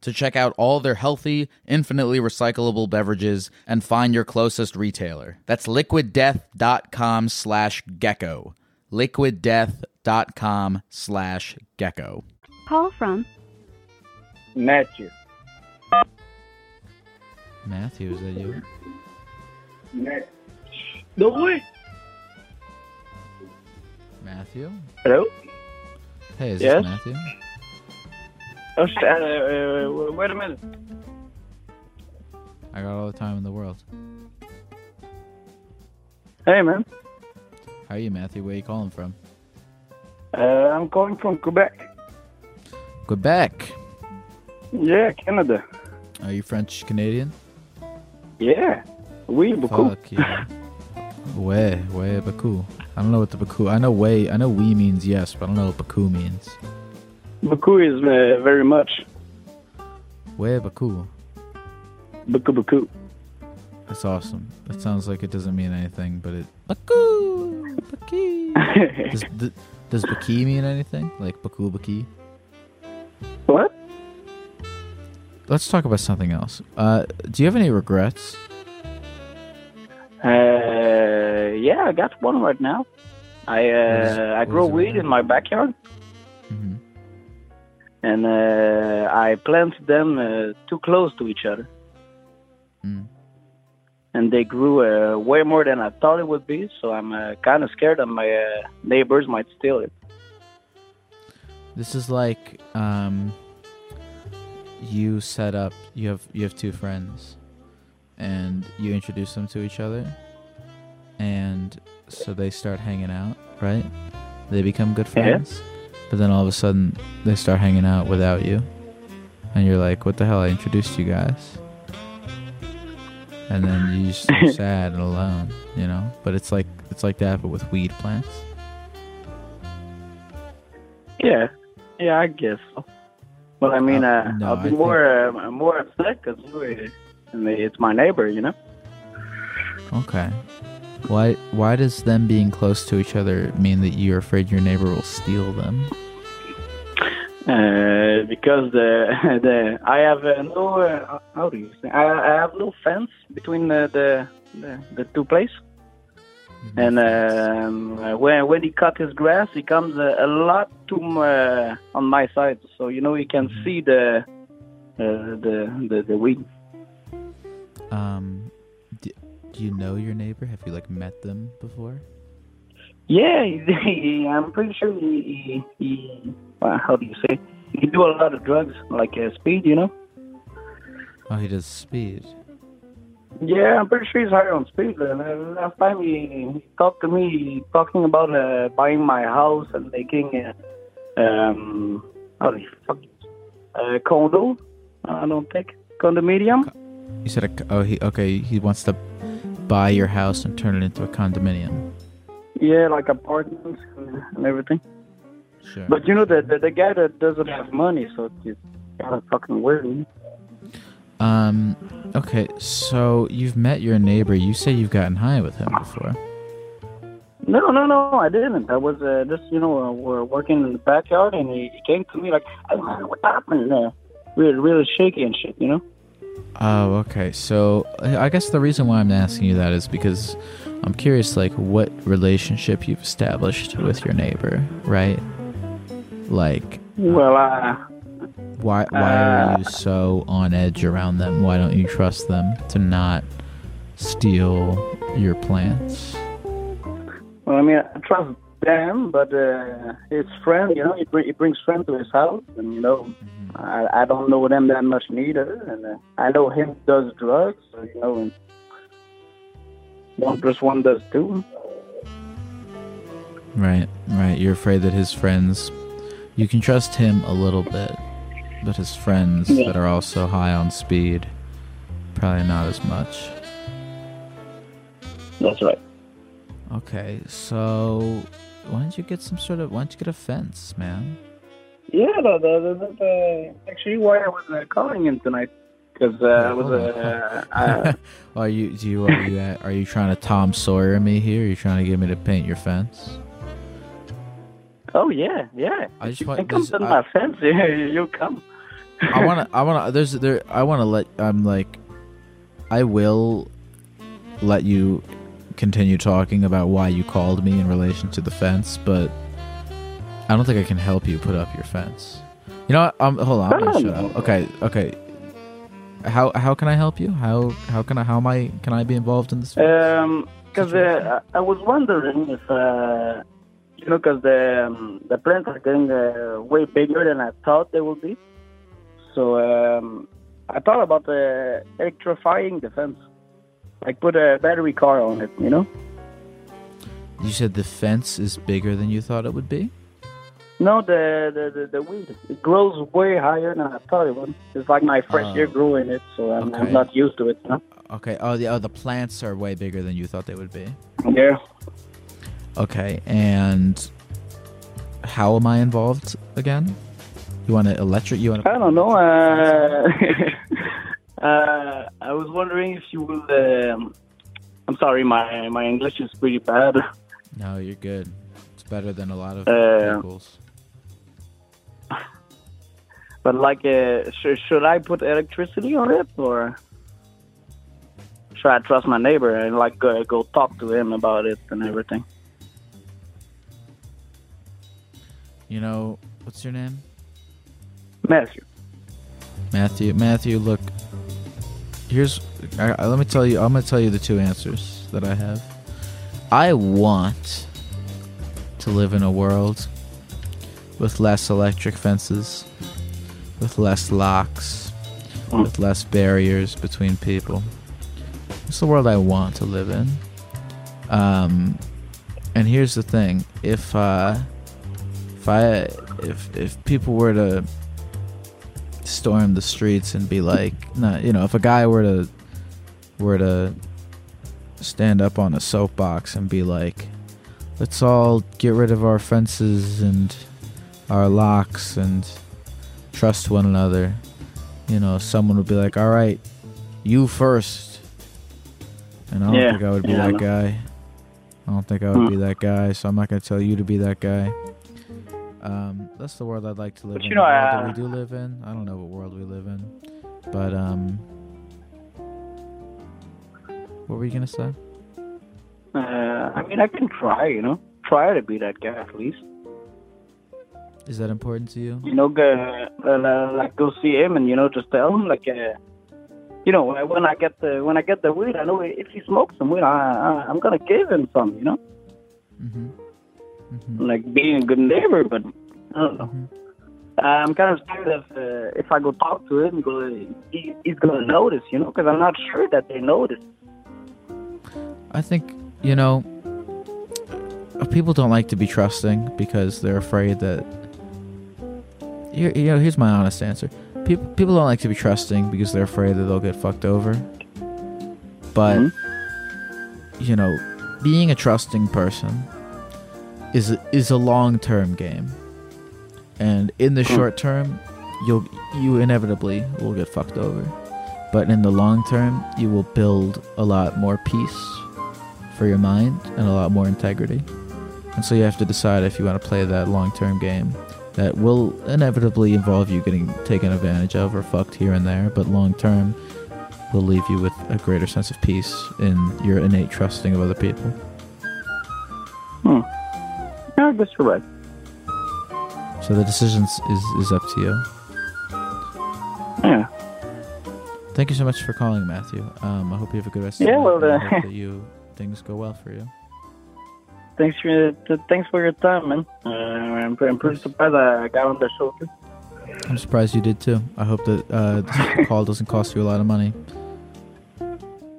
to check out all their healthy, infinitely recyclable beverages and find your closest retailer. That's liquiddeath.com slash gecko. liquiddeath.com slash gecko. Call from Matthew. Matthew, is that you? No way. Matthew? Hello? Hey, is Yes? this Matthew? Oh, uh, wait a minute. I got all the time in the world. Hey, man. How are you, Matthew? Where are you calling from? Uh, I'm calling from Quebec. Quebec. Yeah, Canada. Are you French Canadian? Yeah. Oui, beaucoup. Fuck yeah. way, way beaucoup. I don't know what the beaucoup. I know way. I know we means yes, but I don't know what beaucoup means. Beaucoup is uh, very much. Way Baku? Baku Baku. That's awesome. That sounds like it doesn't mean anything, but it. Baku baki. does, d- does baki mean anything? Like baku baki? What? Let's talk about something else. Uh, do you have any regrets? Uh, yeah, I got one right now. I What is- uh, I grow weed in my backyard, and uh, I planted them uh, too close to each other, Mm. and they grew uh, way more than I thought it would be. So I'm uh, kind of scared that my uh, neighbors might steal it. This is like um, you set up. You have you have two friends, and you introduce them to each other, and so they start hanging out. Right? They become good Yeah. But then all of a sudden they start hanging out without you, and you're like, "What the hell? I introduced you guys." And then you just are sad and alone, you know. But it's like it's like that, but with weed plants. Yeah, yeah, I guess so. But I mean, Uh, uh, no, I'll be I think- uh, more upset because it's my neighbor, you know. Okay. Why why does them being close to each other mean that you're afraid your neighbor will steal them? Uh, because the the I have uh, no uh, how do you say I, I have no fence between the the, the, the two places. And um, uh, when when he cut his grass, he comes a, a lot too uh, on my side, so you know he can see the uh, the the the weed. Um do, you know your neighbor? Have you like met them before? Yeah, he, he, I'm pretty sure he, he, he uh, how do you say? He do a lot of drugs, like uh, speed, you know. Oh, he does speed. Yeah, I'm pretty sure he's high on speed. And uh, last time he, he talked to me, talking about uh, buying my house and making, uh, um, how do you fuck? Uh, condo. I don't think condominium. You said a, oh he okay, he wants to buy your house and turn it into a condominium. Yeah, like apartments and, everything. Sure. But you know the, the the guy that doesn't have money, so it's kind of fucking weird. Um okay, so you've met your neighbor. You say you've gotten high with him before. No, no, no, I didn't. I was uh, just, you know, uh, we're working in the backyard, and he, he came to me like, "Hey man, what happened?" Uh, really, really shaky and shit, you know. Oh, okay. So I guess the reason why I'm asking you that is because I'm curious, like, what relationship you've established with your neighbor, right? Like, Well, uh, why why are Uh, you so on edge around them? Why don't you trust them to not steal your plants? well, I mean, I trust them, but uh, his friend, you know, he, br- he brings friends to his house, and you know, I, I don't know them that much neither, and uh, I know him does drugs, so you know, and one plus one does two. Right, right. You're afraid that his friends, you can trust him a little bit, but his friends Yeah. that are also high on speed, probably not as much. That's right. Okay, so why don't you get some sort of? Why don't you get a fence, man? Yeah, the, the, the, the, actually, why I was uh, calling him tonight, because uh, I was, uh, uh, are you? Do you? Are you? At, are you trying to Tom Sawyer me here? Are you trying to get me to paint your fence? oh yeah, yeah. I just you want- come to my fence, yeah, you'll come. I want to. I want to. There's there. I want to let. I'm like, I will let you continue talking about why you called me in relation to the fence, but I don't think I can help you put up your fence. You know what? Um, hold on. I'm gonna shut up. Okay. Okay. How how can I help you? How how can I how am I can I be involved in this? Um, because uh, I was wondering if, uh, you know, because the um, the plants are getting uh, way bigger than I thought they would be. So um, I thought about uh, electrifying the fence, like put a battery car on it, you know. You said the fence is bigger than you thought it would be. No, the the, the, the weed it grows way higher than I thought it would. It's like my first Oh. year growing it, so I'm, Okay. I'm not used to it. You? Okay. Oh, the oh the plants are way bigger than you thought they would be. Yeah. Okay, and how am I involved again? You want to electric? You want to? I don't know. Uh, uh, I was wondering if you will. Um, I'm sorry, my my English is pretty bad. No, you're good. It's better than a lot of Uh, vehicles. But like, uh, sh- should I put electricity on it, or should I trust my neighbor and like go, go talk to him about it and everything? You know, what's your name? Matthew. Matthew. Matthew, look. Here's. Let me tell you. I'm gonna tell you the two answers that I have. I want to live in a world with less electric fences, with less locks, with less barriers between people. It's the world I want to live in. Um, and here's the thing: if uh, if I if if people were to storm the streets and be like, not you know, if a guy were to were to stand up on a soapbox and be like, let's all get rid of our fences and our locks and trust one another. You know, someone would be like, all right, you first. And I don't Yeah, think I would be yeah, that guy. I don't think I would Hmm. be that guy, so I'm not going to tell you to be that guy. Um, that's the world I'd like to live But in. you know, the world uh, that we do live in. I don't know what world we live in, but um, what were you gonna say? Uh, I mean, I can try, you know, try to be that guy at least. Is that important to you? You know, go, uh, like go see him and you know just tell him like, uh, you know, when I- when I get the when I get the weed, I know if he smokes some weed, I, I I'm gonna give him some, you know, Mm-hmm. Like being a good neighbor. But I don't know. Mm-hmm. I'm kind of scared of uh, if I go talk to him, go, he, he's gonna notice, you know, because I'm not sure that they notice. I think you know uh, people don't like to be trusting because they're afraid that. Here, you know, here's my honest answer. People people don't like to be trusting because they're afraid that they'll get fucked over. But you know, being a trusting person is a, is a long term game, and in the hmm. short term, you'll you inevitably will get fucked over. But in the long term, you will build a lot more peace for your mind and a lot more integrity. And so you have to decide if you want to play that long term game that will inevitably involve you getting taken advantage of or fucked here and there, but long term will leave you with a greater sense of peace in your innate trusting of other people. Guess you're right. So the decision is, is up to you. Yeah. Thank you so much for calling, Matthew. Um, I hope you have a good rest of Yeah, the well, night. and I uh, that you things go well for you. Thanks for th- thanks for your time, man. Uh, I'm, I'm pretty surprised I got on the show. too. I'm surprised you did too. I hope that uh, this call doesn't cost you a lot of money.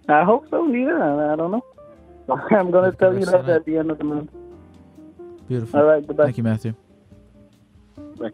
I hope so. Yeah, I, I don't know. I'm gonna tell you that at the end of the month. Beautiful. All right, goodbye. Thank you, Matthew. Bye.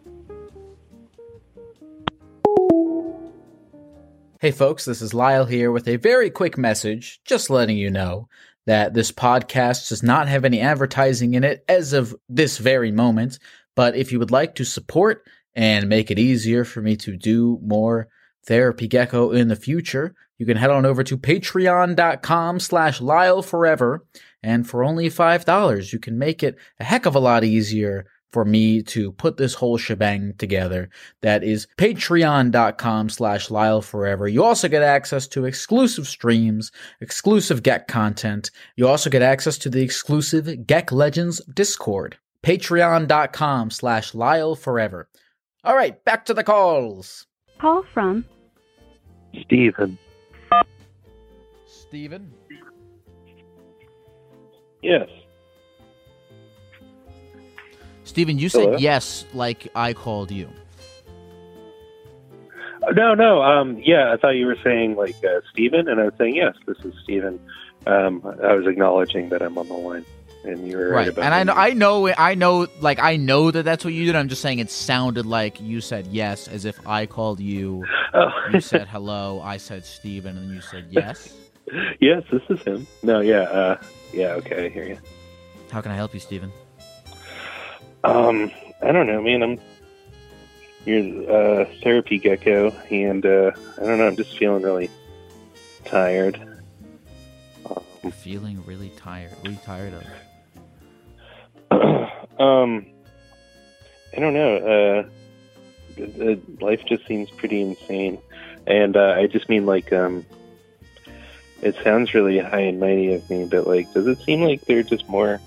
Hey folks, this is Lyle here with a very quick message, just letting you know that this podcast does not have any advertising in it as of this very moment. But if you would like to support and make it easier for me to do more Therapy Gecko in the future, you can head on over to patreon.com slash Lyle Forever. And for only $5, you can make it a heck of a lot easier for me to put this whole shebang together. That is patreon.com slash Lyle Forever. You also get access to exclusive streams, exclusive GEC content. You also get access to the exclusive GEC Legends Discord. Patreon.com slash Lyle Forever. All right, back to the calls. Call from Steven. Steven? Yes. Steven, you Hello? said yes like I called you. Uh, No, no. Um, yeah, I thought you were saying like uh, Steven, and I was saying yes. This is Steven. Um, I was acknowledging that I'm on the line, and you were right, And I know I know I know like I know that that's what you did. I'm just saying it sounded like you said yes as if I called you. Oh. You said hello, I said Steven, and then you said yes. yes, this is him. No, yeah, uh, yeah. Okay, I hear you. How can I help you, Steven? Um, I don't know, man. I'm you're uh, therapy gecko, and uh, I don't know. I'm just feeling really tired. You're feeling really tired. What are you tired of? Um, I don't know. Uh, life just seems pretty insane, and uh, I just mean like um, it sounds really high and mighty of me, but like, does it seem like they're just more?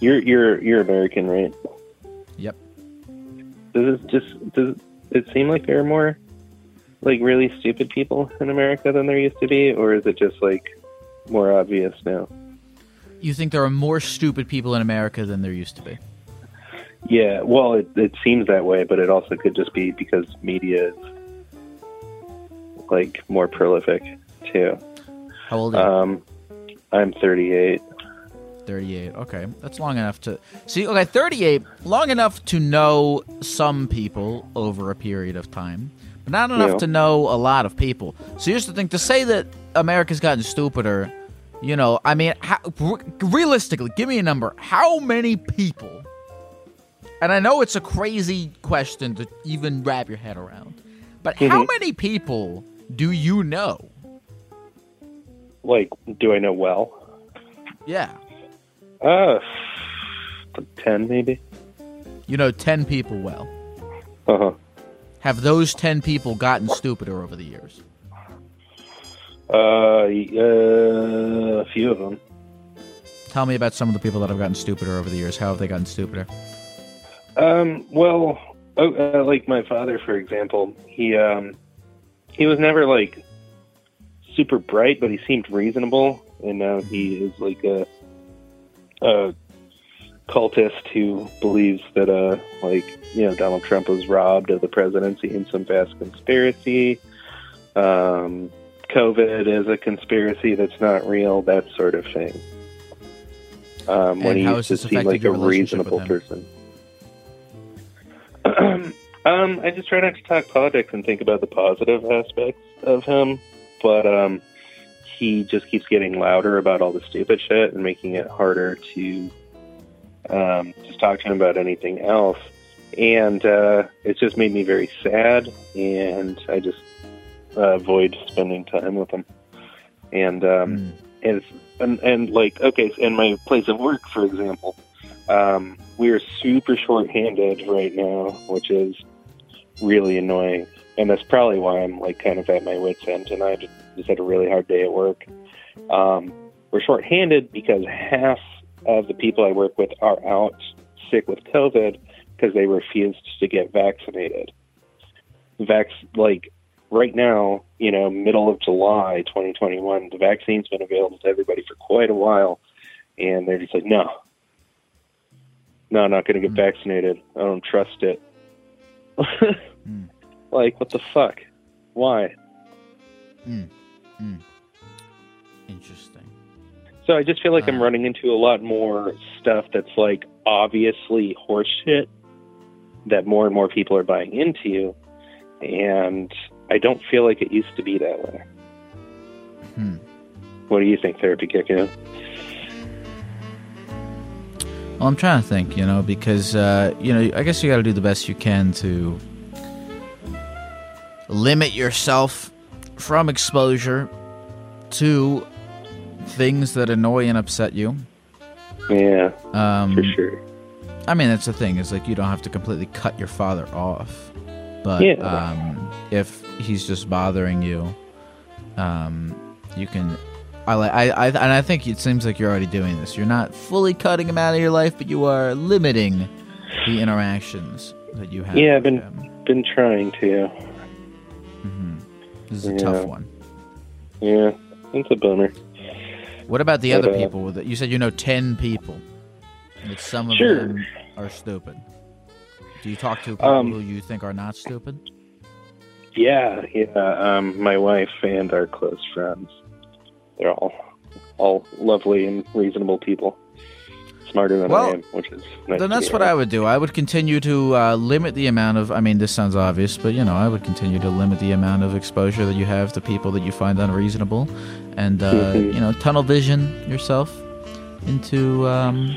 You're you're you're American, right? Yep. Does it just does it seem like there are more like really stupid people in America than there used to be, or is it just like more obvious now? You think there are more stupid people in America than there used to be? Yeah, well, it, it seems that way, but it also could just be because media is like more prolific too. How old are you? Um, I'm 38. 38. Okay. That's long enough to see. Okay, 38, long enough to know some people over a period of time, but not enough Yeah. to know a lot of people. So here's the thing to say that America's gotten stupider, you know, I mean, how, realistically, give me a number. How many people, and I know it's a crazy question to even wrap your head around, but how Mhm. many people do you know? Like, do I know well? Yeah. Uh, 10 maybe. You know 10 people well. Uh huh. Have those 10 people gotten stupider over the years? Uh, uh, a few of them. Tell me about some of the people that have gotten stupider over the years. How have they gotten stupider? Um, well, oh, uh, like my father, for example, he um, he was never like super bright, but he seemed reasonable, and now he is like a a cultist who believes that uh, like you know Donald Trump was robbed of the presidency in some vast conspiracy. Um, COVID is a conspiracy that's not real, that sort of thing. Um, when And he how used to seem like a reasonable person. um, I just try not to talk politics and think about the positive aspects of him, but um, he just keeps getting louder about all the stupid shit and making it harder to um, just talk to him about anything else. And uh, it's just made me very sad, and I just uh, avoid spending time with them. And um, and, it's, and and like okay, in my place of work, for example, um, we are super short-handed right now, which is really annoying. And that's probably why I'm like kind of at my wits' end tonight. I just had a really hard day at work. Um, we're short-handed because half of the people I work with are out sick with COVID because they refused to get vaccinated. Vax like right now, you know, middle of July 2021, the vaccine's been available to everybody for quite a while, and they're just like, no, no, I'm not going to get vaccinated. I don't trust it. Like, what the fuck? Why? Mm. Mm. Interesting. So I just feel like I'm running into a lot more stuff that's like obviously horseshit that more and more people are buying into, and I don't feel like it used to be that way. Hmm. What do you think, Therapy Gecko? Well, I'm trying to think, you know, because, uh, you know, I guess you got to do the best you can to limit yourself from exposure to things that annoy and upset you. Yeah, um, for sure. I mean, that's the thing is like you don't have to completely cut your father off, but Yeah. um, if he's just bothering you, um, you can. I like. I, I and I think it seems like you're already doing this. You're not fully cutting him out of your life, but you are limiting the interactions that you have. Yeah, I've been him. been trying to. This is a Yeah. tough one. Yeah, it's a bummer. What about the But, other uh, people? it? you said you know ten people. Like some of Sure. them are stupid. Do you talk to people Um, who you think are not stupid? Yeah, yeah. Um, my wife and our close friends. They're all all lovely and reasonable people. Smarter than Well, I am, which is nice then that's what around. I would do. I would continue to uh, limit the amount of. I mean, this sounds obvious, but you know, I would continue to limit the amount of exposure that you have to people that you find unreasonable, and uh, Mhm. you know, tunnel vision yourself into um,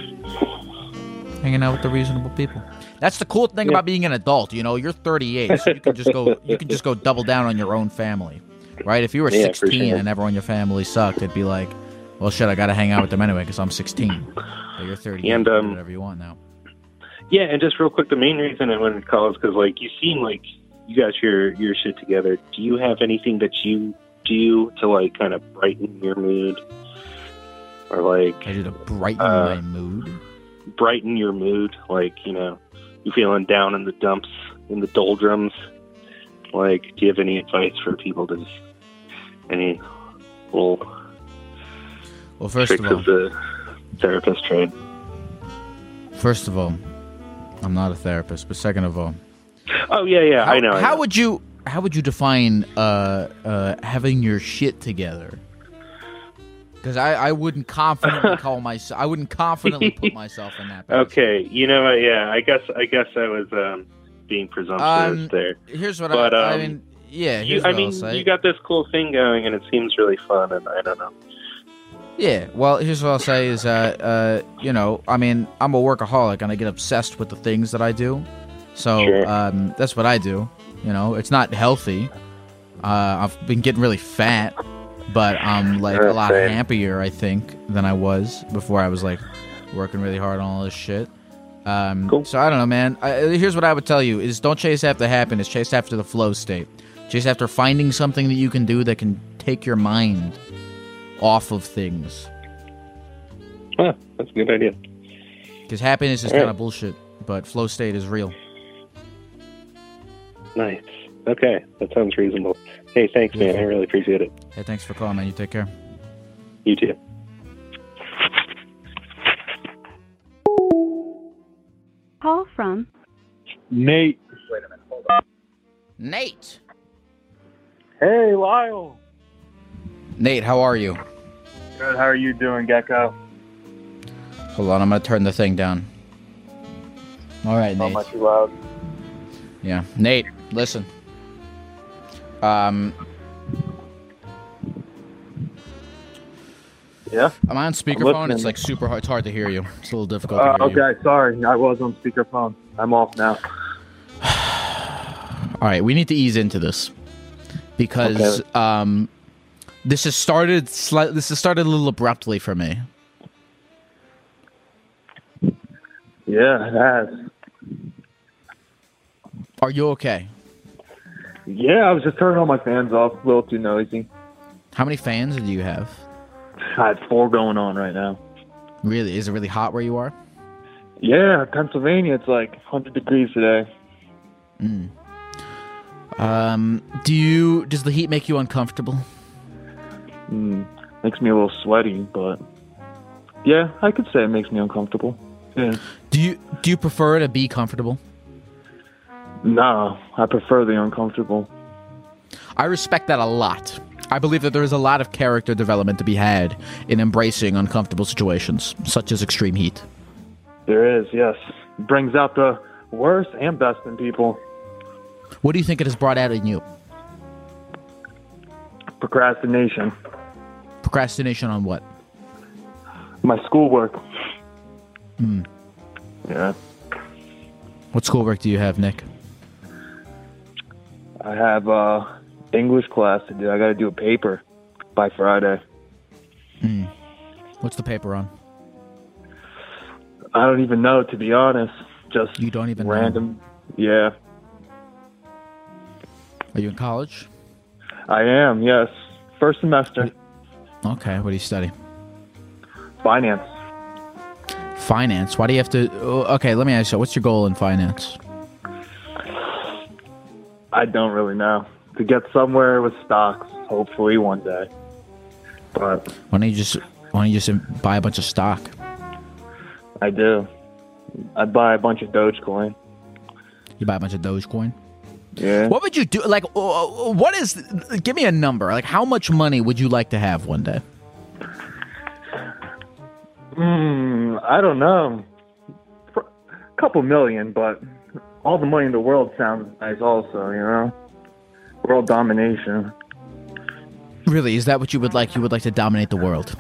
hanging out with the reasonable people. That's the cool thing Yeah. about being an adult. You know, you're 38, so you can just go. You can just go double down on your own family, right? If you were Yeah, 16 sure. and everyone in your family sucked, it'd be like, well, shit, I got to hang out with them anyway because I'm 16. But you're 38. And, you can do um, whatever you want now. Yeah, and just real quick, the main reason I wanted to call is because like you seem like you got your your shit together. Do you have anything that you do to like kind of brighten your mood, or like I do to brighten uh, my mood. brighten your mood? Like you know, you feeling down in the dumps, in the doldrums. Like, do you have any advice for people to just any little Well, first tricks of all, of the therapist trade? first of all, I'm not a therapist. But second of all, Oh yeah, yeah, how, I know. I How know. would you how would you define uh uh having your shit together? Because I, I wouldn't confidently call myself I wouldn't confidently put myself in that. position. Okay, you know what? Yeah, I guess I guess I was um, being presumptuous Um, there. Here's what But, I, I um, mean. Yeah, You, I mean, say. you got this cool thing going, and it seems really fun. And I don't know. Yeah, well, here's what I'll say is, uh, uh, you know, I mean, I'm a workaholic and I get obsessed with the things that I do. So Sure. um, that's what I do. You know, it's not healthy. Uh, I've been getting really fat, but I'm like a lot same. happier, I think, than I was before I was like working really hard on all this shit. Um, So I don't know, man. I, here's what I would tell you: is don't chase after happiness, chase after the flow state. Chase after finding something that you can do that can take your mind off of things. Huh, that's a good idea. Because happiness is right. kind of bullshit, but flow state is real. Nice. Okay, that sounds reasonable. Hey, thanks, man. I really appreciate it. Hey, thanks for calling, man. You take care. You too. Call from Nate. Wait a minute. Hold on. Nate. Hey, Lyle. Nate, how are you? Good. How are you doing, Gecko? Hold on, I'm gonna turn the thing down. All right, Not Nate. much too loud. Yeah, Nate, listen. Um, Yeah. am I on speakerphone? It's like super hard. It's hard to hear you. It's a little difficult. Uh, to hear you. okay, sorry. I was on speakerphone. I'm off now. All right, we need to ease into this because um, this has started. Sli- this has started a little abruptly for me. Yeah, it has. Are you okay? Yeah, I was just turning all my fans off. A little too noisy. How many fans do you have? I had four going on right now. Really? Is it really hot where you are? Yeah, Pennsylvania, it's like 100 degrees today. Mm. Um, do you? Does the heat make you uncomfortable? Mm, makes me a little sweaty, but yeah, I could say it makes me uncomfortable. Yeah. Do you? Do you prefer to be comfortable? No, I prefer the uncomfortable. I respect that a lot. I believe that there is a lot of character development to be had in embracing uncomfortable situations, such as extreme heat. There is, yes. It brings out the worst and best in people. What do you think it has brought out in you? Procrastination. Procrastination on what? My schoolwork. Hmm. Yeah. What schoolwork do you have, Nick? I have uh English class to do. I got to do a paper by Friday. Hmm. What's the paper on? I don't even know to be honest. Just you don't even know? random. Yeah, Are you in college? I am. Yes, first semester. Okay. What do you study? Finance. Finance. Why do you have to? oh, Okay, let me ask you. What's your goal in finance? I don't really know. To get somewhere with stocks, hopefully one day. But Why don't you just Why don't you just buy a bunch of stock? I do. I buy a bunch of Dogecoin. You buy a bunch of Dogecoin. Yeah. What would you do? Like, uh, what is? Give me a number. Like, how much money would you like to have one day? Hmm, I don't know. A couple million, but all the money in the world sounds nice also, you know? World domination. Really, is that what you would like? You would like to dominate the world?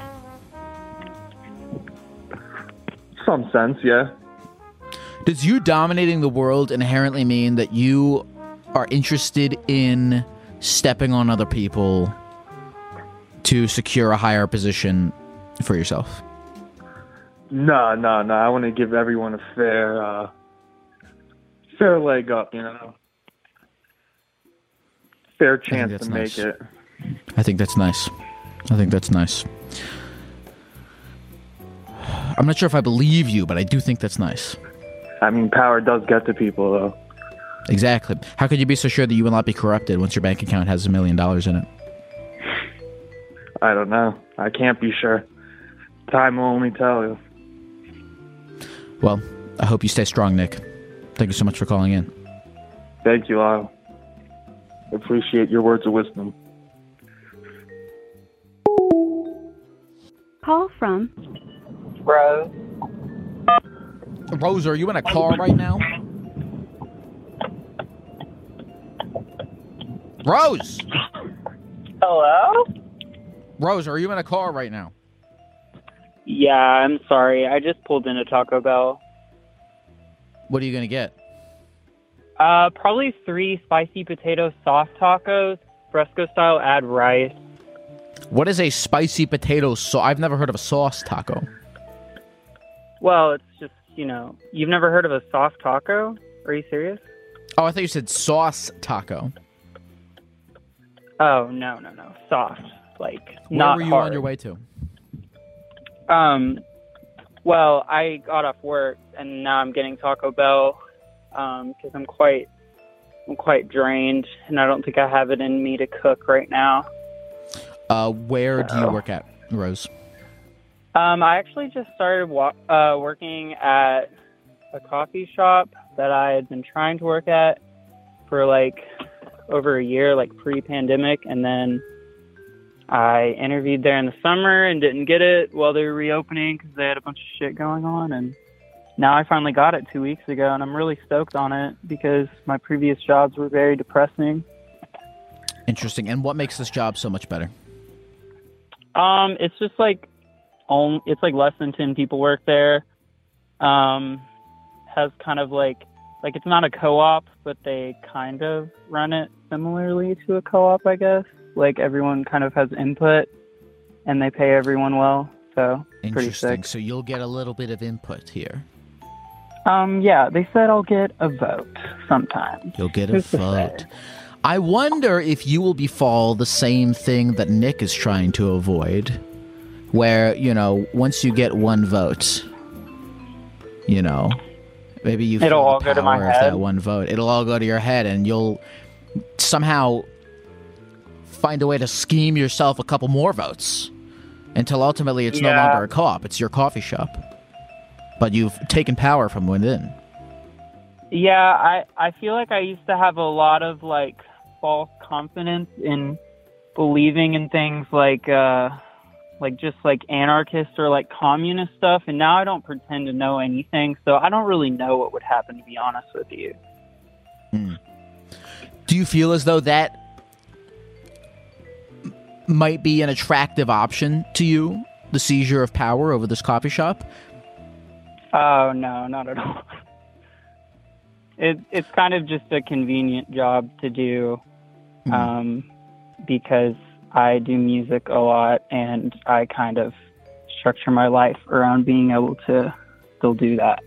Some sense, yeah. Does you dominating the world inherently mean that you are interested in stepping on other people to secure a higher position for yourself? No, no, no. I want to give everyone a fair, uh, fair leg up, you know. Fair chance to nice. make it. I think that's nice. I think that's nice. I'm not sure if I believe you, but I do think that's nice. I mean, power does get to people, though. Exactly. How could you be so sure that you will not be corrupted once your bank account has a million dollars in it? I don't know. I can't be sure. Time will only tell you. Well, I hope you stay strong, Nick. Thank you so much for calling in. Thank you, Lyle. Appreciate your words of wisdom. Call from Rose. Rose, are you in a car right now? Rose! Hello? Rose, are you in a car right now? Yeah, I'm sorry. I just pulled into Taco Bell. What are you going to get? Uh, probably three spicy potato soft tacos, fresco style. Add rice. What is a spicy potato sauce? I've never heard of a sauce taco. Well, it's just you know, you've never heard of a soft taco? Are you serious? Oh, I thought you said sauce taco. Oh no, no, no, soft. Like Where not were you hard. on your way to? Um, well, I got off work and now I'm getting Taco Bell um, because I'm quite, I'm quite drained and I don't think I have it in me to cook right now. Uh, where do you work at, Rose? Um, I actually just started wa- uh, working at a coffee shop that I had been trying to work at for like over a year, like pre-pandemic, and then I interviewed there in the summer and didn't get it while they were reopening because they had a bunch of shit going on, and now I finally got it two weeks ago, and I'm really stoked on it because my previous jobs were very depressing. Interesting. And what makes this job so much better? Um, it's just like, on, it's like less than ten people work there. Um, has kind of like, like it's not a co-op, but they kind of run it similarly to a co-op, I guess. Like everyone kind of has input, and they pay everyone well. So pretty Interesting. sick. So you'll get a little bit of input here. Um, yeah, they said I'll get a vote sometime. You'll get a Who's vote. I wonder if you will befall the same thing that Nick is trying to avoid, where, you know, once you get one vote, you know, maybe you It'll all go to my head. that one vote. It'll all go to your head, and you'll somehow find a way to scheme yourself a couple more votes until ultimately it's no longer a co-op; it's your coffee shop. But you've taken power from within. Yeah, I I feel like I used to have a lot of like false confidence in believing in things like uh like just like anarchist or like communist stuff and now I don't pretend to know anything, so I don't really know what would happen to be honest with you. Do you feel as though that might be an attractive option to you, the seizure of power over this coffee shop? Oh no, not at all. It it's kind of just a convenient job to do, um, because I do music a lot and I kind of structure my life around being able to still do that.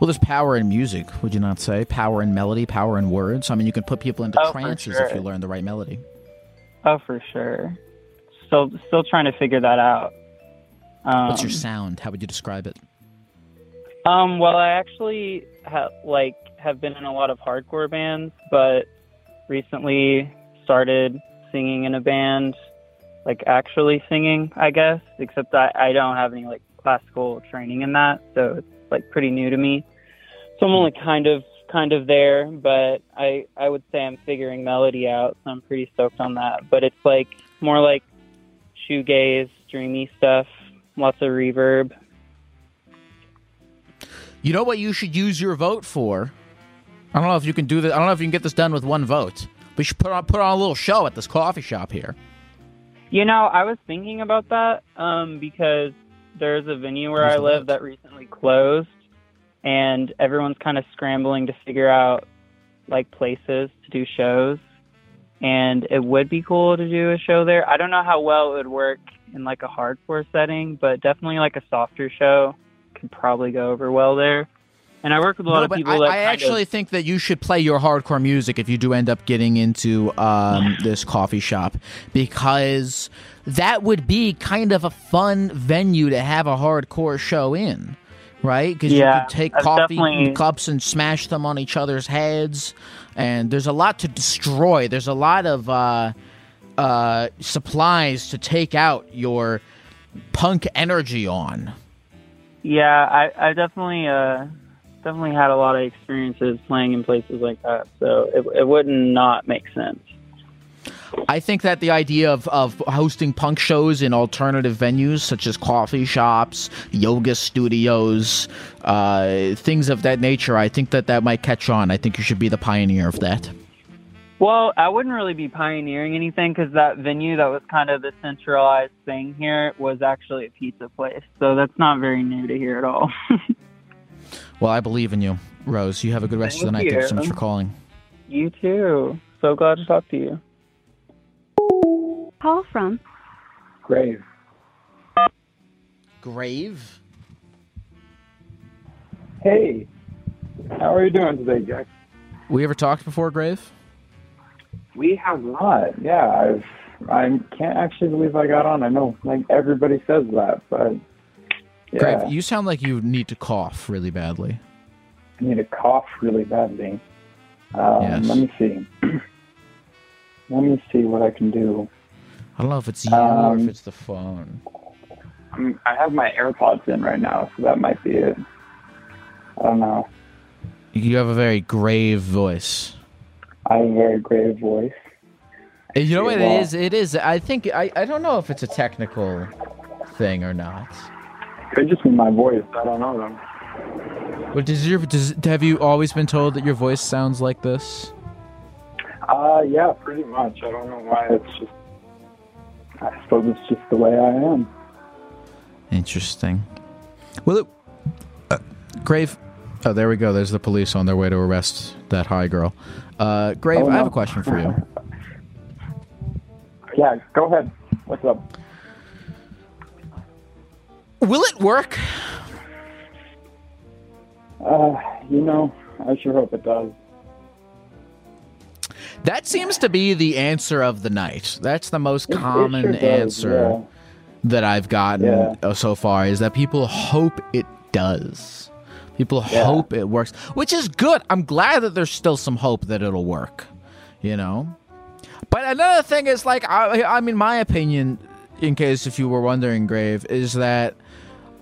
Well, there's power in music, would you not say? Power in melody, power in words. I mean, you can put people into Oh, trances if you learn the right melody. Oh, for sure. Still still trying to figure that out. Um, What's your sound? How would you describe it? Um, well, I actually ha- like have been in a lot of hardcore bands, but recently started singing in a band, like actually singing, I guess. Except I, I don't have any like classical training in that, so it's like pretty new to me. So I'm only kind of kind of there, but I I would say I'm figuring melody out, so I'm pretty stoked on that. But it's like more like shoegaze, dreamy stuff, lots of reverb. You know what you should use your vote for? I don't know if you can do this. I don't know if you can get this done with one vote. We should put on put on a little show at this coffee shop here. You know, I was thinking about that um, because there's a venue where Where's I live that recently closed, and everyone's kind of scrambling to figure out like places to do shows. And it would be cool to do a show there. I don't know how well it would work in like a hardcore setting, but definitely like a softer show could probably go over well there. And I work with a lot No, of people I, that I kind of- actually think that you should play your hardcore music if you do end up getting into um, this coffee shop because that would be kind of a fun venue to have a hardcore show in, right? Because you could take coffee definitely- cups and smash them on each other's heads, and there's a lot to destroy. There's a lot of uh, uh, supplies to take out your punk energy on. Yeah, I, I definitely uh definitely had a lot of experiences playing in places like that, so it it would not make sense. I think that the idea of, of hosting punk shows in alternative venues such as coffee shops, yoga studios, uh, things of that nature, I think that that might catch on. I think you should be the pioneer of that. Well, I wouldn't really be pioneering anything because that venue that was kind of the centralized thing here was actually a pizza place, so that's not very new to here at all. Well, I believe in you, Rose. You have a good rest of the night. Thank you so much for calling. you too. So glad to talk to you. Call from Grave. Grave? Hey, how are you doing today, Jack? We ever talked before, Grave? We have not. Yeah, I've. I can't actually believe I got on. I know, like everybody says that, but yeah, Grave, you sound like you need to cough really badly. I need to cough really badly. Um, Yes. Let me see. let me see what I can do. I don't know if it's you or Um, if it's the phone. I'm, I have my AirPods in right now, so that might be it. I don't know. You have a very grave voice. I have a very grave voice. And You know what it is? It is. I think. I, I don't know if it's a technical thing or not. Could just be my voice. I don't know though. But does your does have you always been told that your voice sounds like this? Uh, yeah, pretty much. I don't know why. It's just. I suppose it's just the way I am. Interesting. Well, it, uh, Grave. Oh, there we go. There's the police on their way to arrest that high girl. Uh, Grave, Oh, I have a question for you. Yeah, go ahead. What's up? Will it work? Uh, you know, I sure hope it does. That seems to be the answer of the night. That's the most It- it common sure does, answer yeah. that I've gotten Yeah. uh, so far is that people hope it does. People Yeah. hope it works, which is good. I'm glad that there's still some hope that it'll work, you know? But another thing is like I, I mean my opinion in case if you were wondering grave is that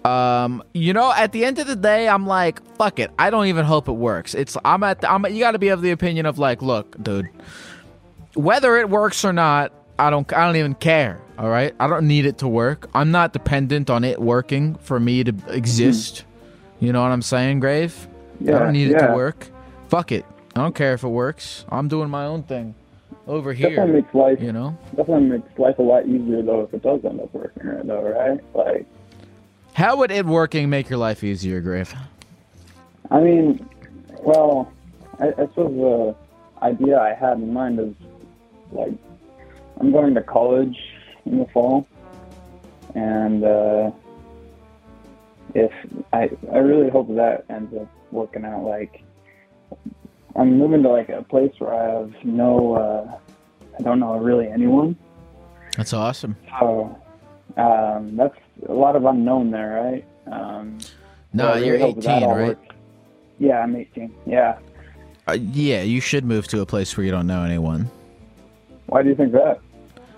um you know at the end of the day I'm like fuck it. I don't even hope it works. It's I'm at the, I'm you got to be of the opinion of like look, dude, whether it works or not, I don't I don't even care. All right? I don't need it to work. I'm not dependent on it working for me to exist. You know what I'm saying, Grave? Yeah, I don't need it to work. Fuck it. I don't care if it works. I'm doing my own thing over here. Definitely makes life, you know? definitely makes life a lot easier though if it does end up working, right? Though, right? Like, How would it working make your life easier, Grave? I mean, well, I, I suppose the idea I had in mind is like I'm going to college in the fall, and uh, if I I really hope that ends up working out. Like I'm moving to like a place where I have no, uh, I don't know really anyone. That's awesome. So um, that's a lot of unknown there, right? Um, No, really you're hope 18, right? works. Yeah, I'm 18. Yeah. Uh, yeah, you should move to a place where you don't know anyone. Why do you think that?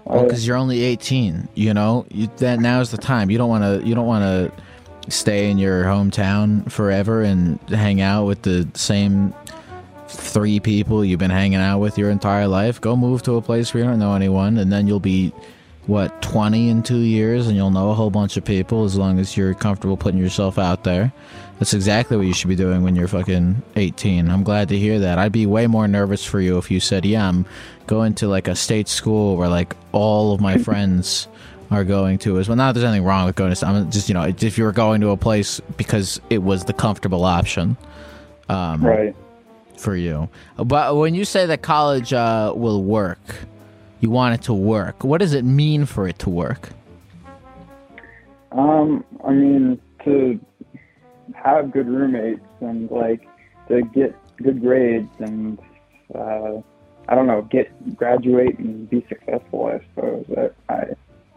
Why- Well, because you're only 18. You know, you, that now's the time. You don't want to. You don't want to stay in your hometown forever and hang out with the same three people you've been hanging out with your entire life. Go move to a place where you don't know anyone, and then you'll be what 20 in two years, and you'll know a whole bunch of people as long as you're comfortable putting yourself out there. That's exactly what you should be doing when you're fucking 18. I'm glad to hear that. I'd be way more nervous for you if you said, "Yeah, I'm going to like a state school where like all of my friends are going to." As well, not that there's anything wrong with going to. I'm just you know, if you were going to a place because it was the comfortable option, um, Right. for you. But when you say that college uh, will work, you want it to work. What does it mean for it to work? Um, I mean, to have good roommates and like to get good grades and uh, I don't know, get graduate and be successful. I suppose. I, I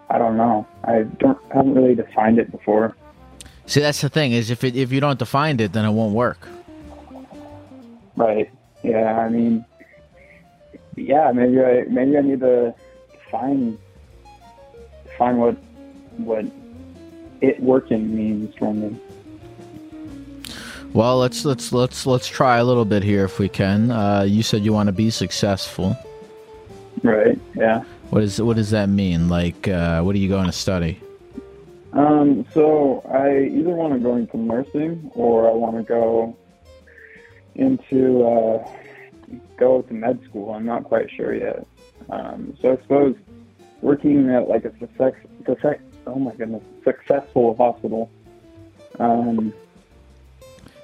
I don't know. I don't haven't really defined it before. See, that's the thing is if it, if you don't define it, then it won't work. Right. Yeah. I mean, yeah. Maybe I maybe I need to find find what what it working means for me. Well, let's let's let's let's try a little bit here if we can. Uh, you said you want to be successful. Right. Yeah. What is what does that mean? Like, uh, what are you going to study? Um, so I either want to go into nursing or I want to go into uh, go to med school. I'm not quite sure yet. Um, so I suppose working at like a success, success oh my goodness, successful hospital. Um,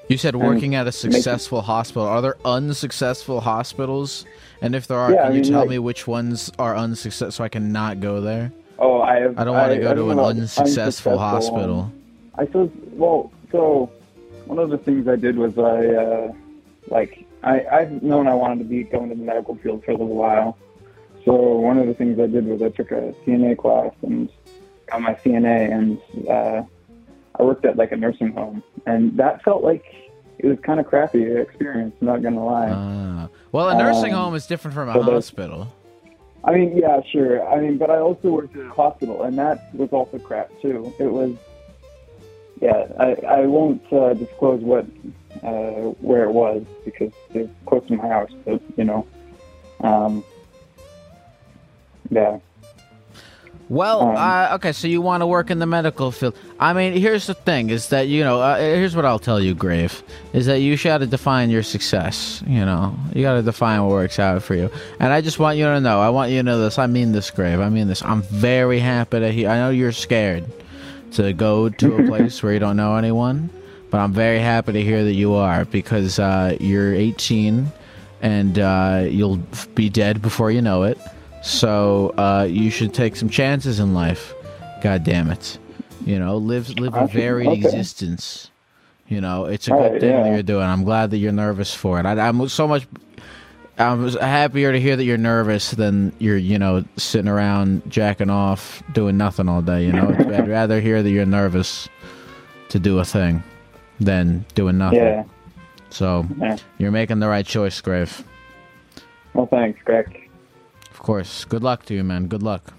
You said working at a successful hospital. Are there unsuccessful hospitals? And if there are, Yeah, can I you tell like- me which ones are unsuccessful so I can not go there? oh, I have. I don't want to go to an unsuccessful unsuccessful hospital. one. I suppose. Well, so one of the things I did was I, uh, like, I I've known I wanted to be going to the medical field for a little while. So one of the things I did was I took a CNA class and got my CNA, and uh, I worked at like a nursing home, and that felt like it was kind of crappy experience. Not gonna lie. Ah. Well, a nursing Um, home is different from a hospital. I mean, yeah, sure. I mean, but I also worked at a hospital, and that was also crap too. It was, yeah. I I won't uh, disclose what uh, where it was because it's close to my house, but you know, um, yeah. Well, Um, uh, okay, so you want to work in the medical field. I mean, here's the thing: is that you know, uh, here's what I'll tell you, Grave, is that you got to define your success. You know, you got to define what works out for you. And I just want you to know, I want you to know this. I mean this, Grave. I mean this. I'm very happy to hear. I know you're scared to go to a place where you don't know anyone, but I'm very happy to hear that you are because uh, you're 18 and uh, you'll be dead before you know it. So uh, you should take some chances in life. God damn it, you know, live live a varied okay. existence. You know, it's a All good right, thing that you're doing. I'm glad that you're nervous for it. I, I'm so much. I'm happier to hear that you're nervous than you're, you know, sitting around jacking off, doing nothing all day. You know, I'd rather hear that you're nervous to do a thing than doing nothing. Yeah. So Yeah. you're making the right choice, Grave. Well, thanks, Greg. Of course. Good luck to you, man. Good luck.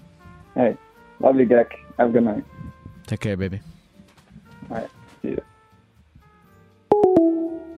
Hey, love you, Greg. Have a good night. Take care, baby. All right. See you.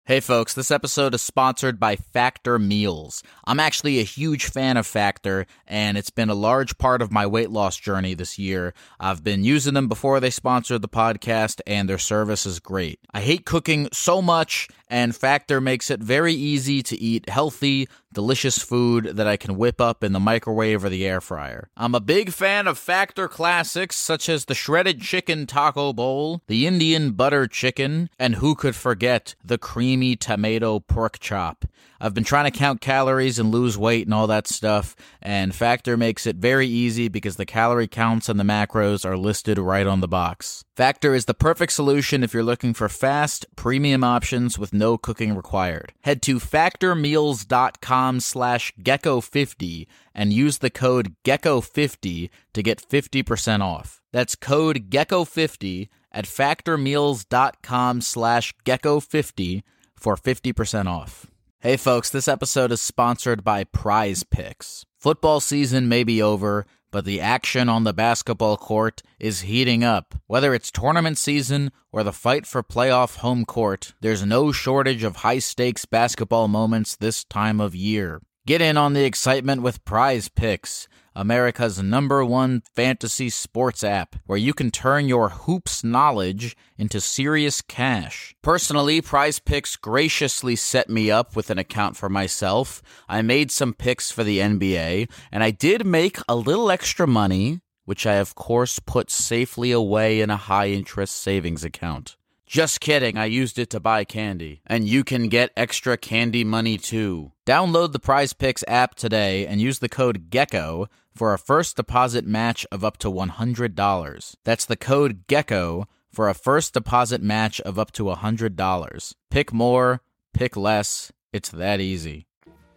Hey folks, this episode is sponsored by Factor Meals. I'm actually a huge fan of Factor, and it's been a large part of my weight loss journey this year. I've been using them before they sponsored the podcast, and their service is great. I hate cooking so much, and Factor makes it very easy to eat healthy, delicious food that I can whip up in the microwave or the air fryer. I'm a big fan of Factor classics such as the shredded chicken taco bowl, the Indian butter chicken, and who could forget the creamy tomato pork chop. I've been trying to count calories and lose weight and all that stuff, and Factor makes it very easy because the calorie counts and the macros are listed right on the box. Factor is the perfect solution if you're looking for fast, premium options with no cooking required. Head to factormeals.com slash gecko50 and use the code gecko50 to get 50% off. That's code gecko50 at factormeals.com slash gecko50 for 50% off. Hey folks, this episode is sponsored by PrizePicks. Football season may be over, but the action on the basketball court is heating up. Whether it's tournament season or the fight for playoff home court, there's no shortage of high stakes basketball moments this time of year. Get in on the excitement with PrizePicks, America's number one fantasy sports app, where you can turn your hoops knowledge into serious cash. Personally, PrizePicks graciously set me up with an account for myself. I made some picks for the NBA, and I did make a little extra money, which I, of course, put safely away in a high interest savings account. Just kidding, I used it to buy candy. And you can get extra candy money too. Download the PrizePicks app today and use the code GECKO for a first deposit match of up to $100. That's the code GECKO for a first deposit match of up to $100. Pick more, pick less. It's that easy.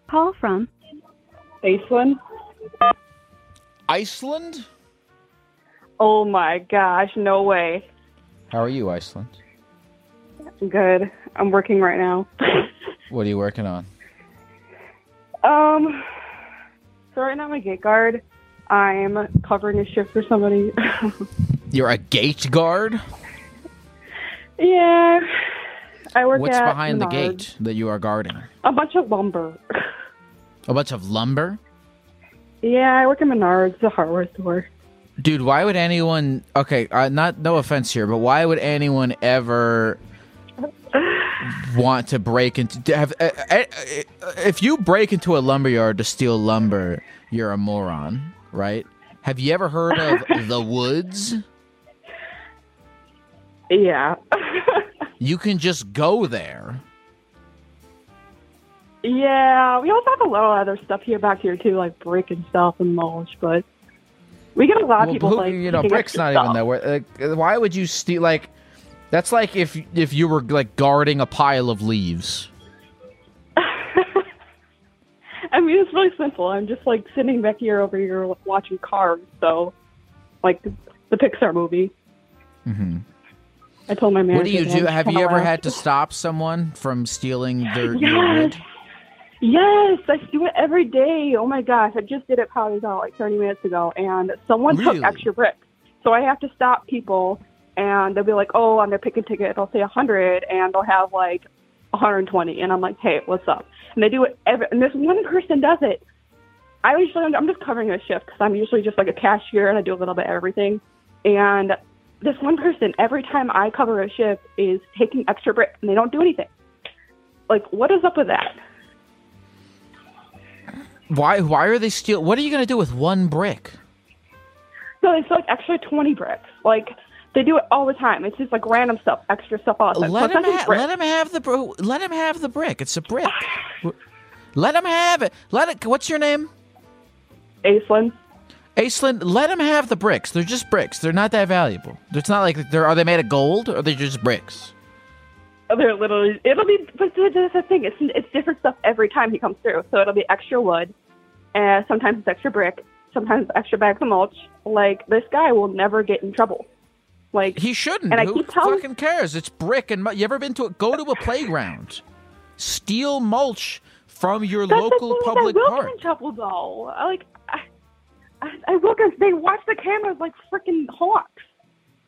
Call from Iceland. Iceland? Oh my gosh, no way. How are you, Iceland? Good. I'm working right now. What are you working on? Um, so right now I'm a gate guard. I'm covering a shift for somebody. You're a gate guard? yeah. I work at. What's at behind the gate that you are guarding? A bunch of lumber. A bunch of lumber? Yeah, I work at Menards, the hardware store. Dude, why would anyone? Okay, uh, not no offense here, but why would anyone ever want to break into? Have uh, uh, if you break into a lumberyard to steal lumber, you're a moron, right? Have you ever heard of the woods? Yeah. You can just go there. Yeah, we also have a lot of other stuff here back here too, like brick and stuff and mulch, but we get a lot of Well, people who- like you know, brick's not stuff. even that. Like, why would you steal? Like, that's like if if you were like guarding a pile of leaves. I mean, it's really simple. I'm just like sitting back here over here watching Cars, so like the, Pixar movie. hmm I told my manager. What do you do? Have you ever laugh. had to stop someone from stealing their Yes. Yes, I do it every day. Oh my gosh, I just did it probably about like 30 minutes ago, and someone Really? took extra bricks. So I have to stop people, and they'll be like, "Oh, on their picket ticket, they'll say 100, and they'll have like 120." And I'm like, "Hey, what's up?" And they do it every. And this one person does it. I usually I'm just covering a shift because I'm usually just like a cashier and I do a little bit of everything. And this one person, every time I cover a shift, is taking extra bricks, and they don't do anything. Like, what is up with that? Why? Why are they steal? What are you gonna do with one brick? So it's like extra 20 bricks. Like, they do it all the time. It's just like random stuff, extra stuff the. Let him it's not just ha- let him have the bro. Let him have the brick. It's a brick. let him have it. Let it. What's your name? Aislinn. Aislinn, let him have the bricks. They're just bricks. They're not that valuable. It's not like they're. Are they made of gold or are they just bricks? Oh, they're literally, it'll be, but that's the thing. It's, it's different stuff every time he comes through. So it'll be extra wood, and sometimes it's extra brick, sometimes extra bags of mulch. Like, this guy will never get in trouble. Like, He shouldn't. And I Who keep telling fucking cares? It's brick and mu- you ever been to a, go to a playground, steal mulch from your That's local the thing, public I will park. get in trouble though. I, Like I, I, I will get. They watch the cameras like freaking hawks.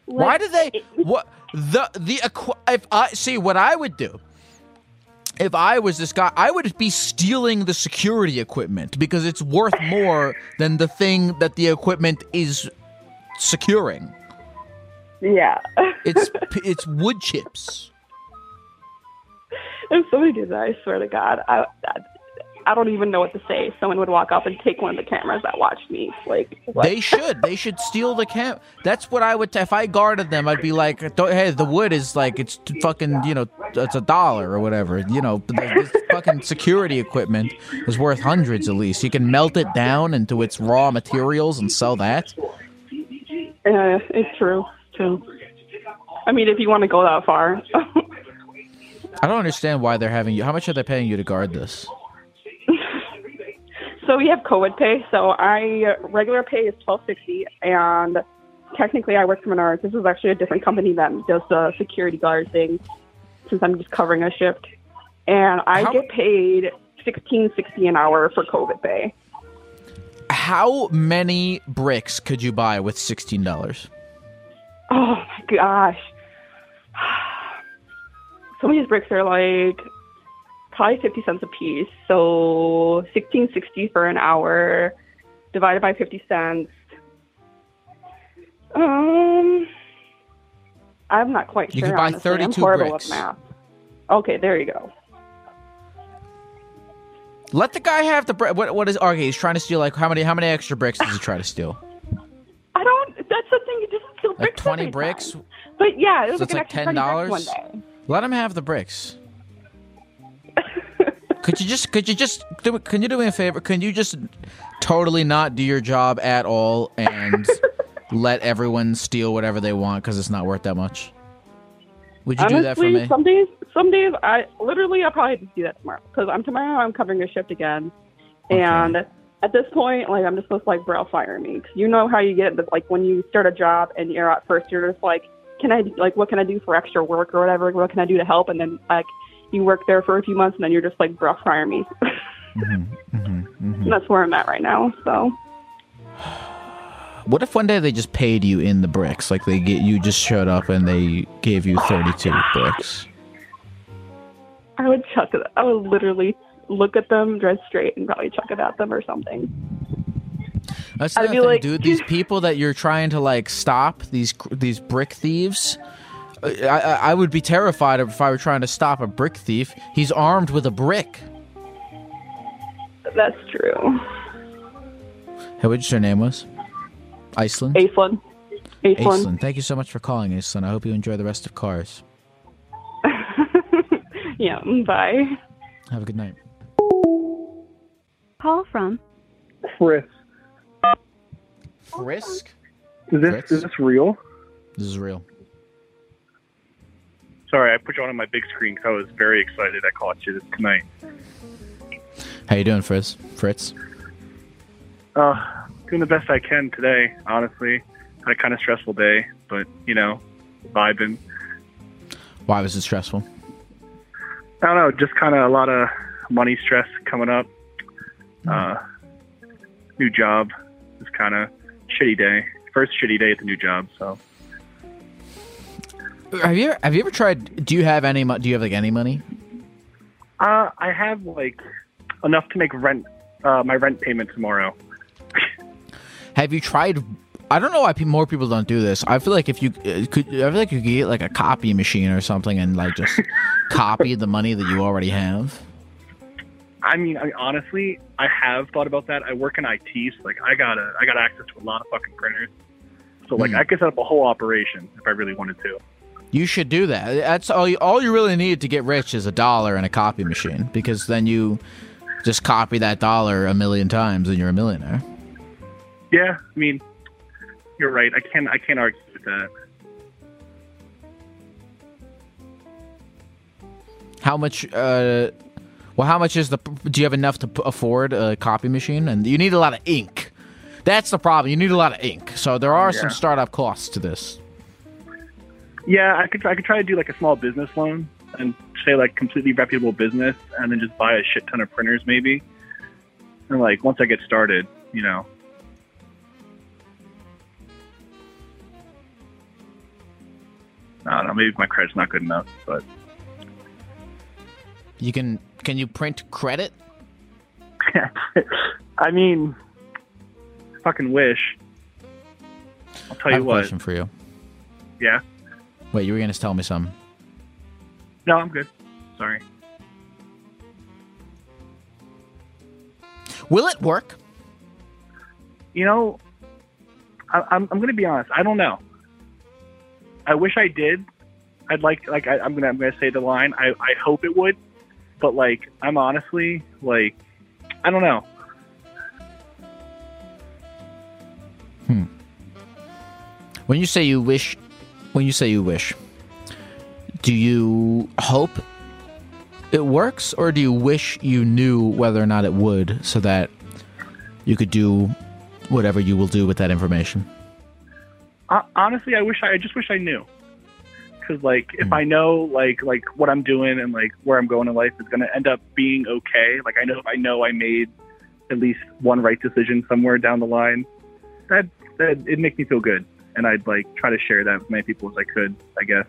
Like, Why do they? What the the if I see what I would do. If I was this guy, I would be stealing the security equipment because it's worth more than the thing that the equipment is securing. Yeah. It's it's wood chips. if somebody did that, I swear to God, I, I, I don't even know what to say. Someone would walk up and take one of the cameras that watched me. Like, what? They should. They should steal the cam. That's what I would. T- if I guarded them, I'd be like, "Hey, the wood is like it's t- fucking, you know, it's a dollar or whatever. You know, this fucking security equipment is worth hundreds at least. You can melt it down into its raw materials and sell that. Uh, it's true. True. I mean, if you want to go that far. I don't understand why they're having you. How much are they paying you to guard this? So we have COVID pay. So I regular pay is twelve sixty, and technically I work for Menards. This is actually a different company that does the security guard thing. Since I'm just covering a shift, and I How- get paid sixteen sixty an hour for COVID pay. How many bricks could you buy with sixteen dollars? Oh my gosh. Some of these bricks are like probably 50 cents a piece. So 1660 for an hour divided by 50 cents. Um, I'm not quite You sure. You could buy honestly. I'm 32 horrible bricks. with math. Okay, there you go. Let the guy have the brick. What? What is? Okay, he's trying to steal. Like how many? How many extra bricks does he try to steal? I don't. That's the thing. You just Like bricks. twenty bricks. time. But yeah, it was So like like ten 30 bricks dollars. one day. Let him have the bricks. could you just? Could you just? Do, can you do me a favor? Can you just totally not do your job at all and let everyone steal whatever they want because it's not worth that much? Would you Honestly, do that for me? some days, some days, I literally, I'll probably just do that tomorrow because I'm tomorrow. I'm covering a shift again, and at this point, like I'm just supposed to like, bro, fire me. 'Cause you know how you get like when you start a job and you're at first, you're just like, can I like what can I do for extra work or whatever? What can I do to help? And then like you work there for a few months, and then you're just like, bro, fire me. Mm-hmm. And that's where I'm at right now. So What if one day they just paid you in the bricks? Like they get you just showed up and they gave you 32 bricks. I would chuck it. I would literally look at them, dress straight, and probably chuck it at them or something. That's the I'd be thing, like- dude. These people that you're trying to like stop these these brick thieves. I, I I would be terrified if I were trying to stop a brick thief. He's armed with a brick. That's true. Hey, what did you say your name was? Iceland. Iceland. Aislinn. Thank you so much for calling, Iceland. I hope you enjoy the rest of Cars. Yeah. Bye. Have a good night. Call from Chris, Frisk. is this is this real? This is real. Sorry, I put you on my big screen because I was very excited. I caught you tonight. How you doing, Fritz? Fritz. Uh, doing the best I can today. Honestly, had a kind of stressful day, but you know, vibing. Why was it stressful? I don't know, just kind of a lot of money stress coming up. Uh, new job, just kind of shitty day. First shitty day at the new job, so Have you have you ever tried? Do you have any? Do you have like any money? uh, I have like enough to make rent, uh, my rent payment tomorrow. Have you tried? I don't know why more people don't do this. I feel like if you uh, could, I feel like you could get like a copy machine or something and like just copy the money that you already have. I mean, I, honestly, I have thought about that. I work in IT, so like I got a, I got access to a lot of fucking printers. So like Hmm. I could set up a whole operation if I really wanted to. You should do that. That's all. You, all you really need to get rich is a dollar and a copy machine, because then you just copy that dollar a million times and you're a millionaire. Yeah, I mean, you're right. I can't, I can't argue with that. How much? Uh, well, how much is the? Do you have enough to p- afford a copy machine? And you need a lot of ink. That's the problem. You need a lot of ink. So there are some startup costs to this. Yeah, I could, I could try to do like a small business loan and say like completely reputable business, and then just buy a shit ton of printers maybe. And like once I get started, you know. I don't know. Maybe my credit's not good enough, but You can. Can you print credit? I mean, fucking wish. I'll tell I you have a what. question for you. Yeah. Wait, you were going to tell me something. No, I'm good. Sorry. Will it work? You know, I, I'm I'm gonna be honest. I don't know. I wish I did. I'd like like I, I'm gonna I'm gonna say the line. I I hope it would, but like I'm honestly like I don't know. Hmm. When you say you wish, when you say you wish, do you hope it works, or do you wish you knew whether or not it would, so that you could do whatever you will do with that information? Honestly, I wish I, I just wish I knew. Because like if hmm. I know like like what I'm doing and like where I'm going in life is gonna end up being okay. Like I know if I know I made at least one right decision somewhere down the line, that that it'd make me feel good. And I'd like try to share that with as many people as I could. I guess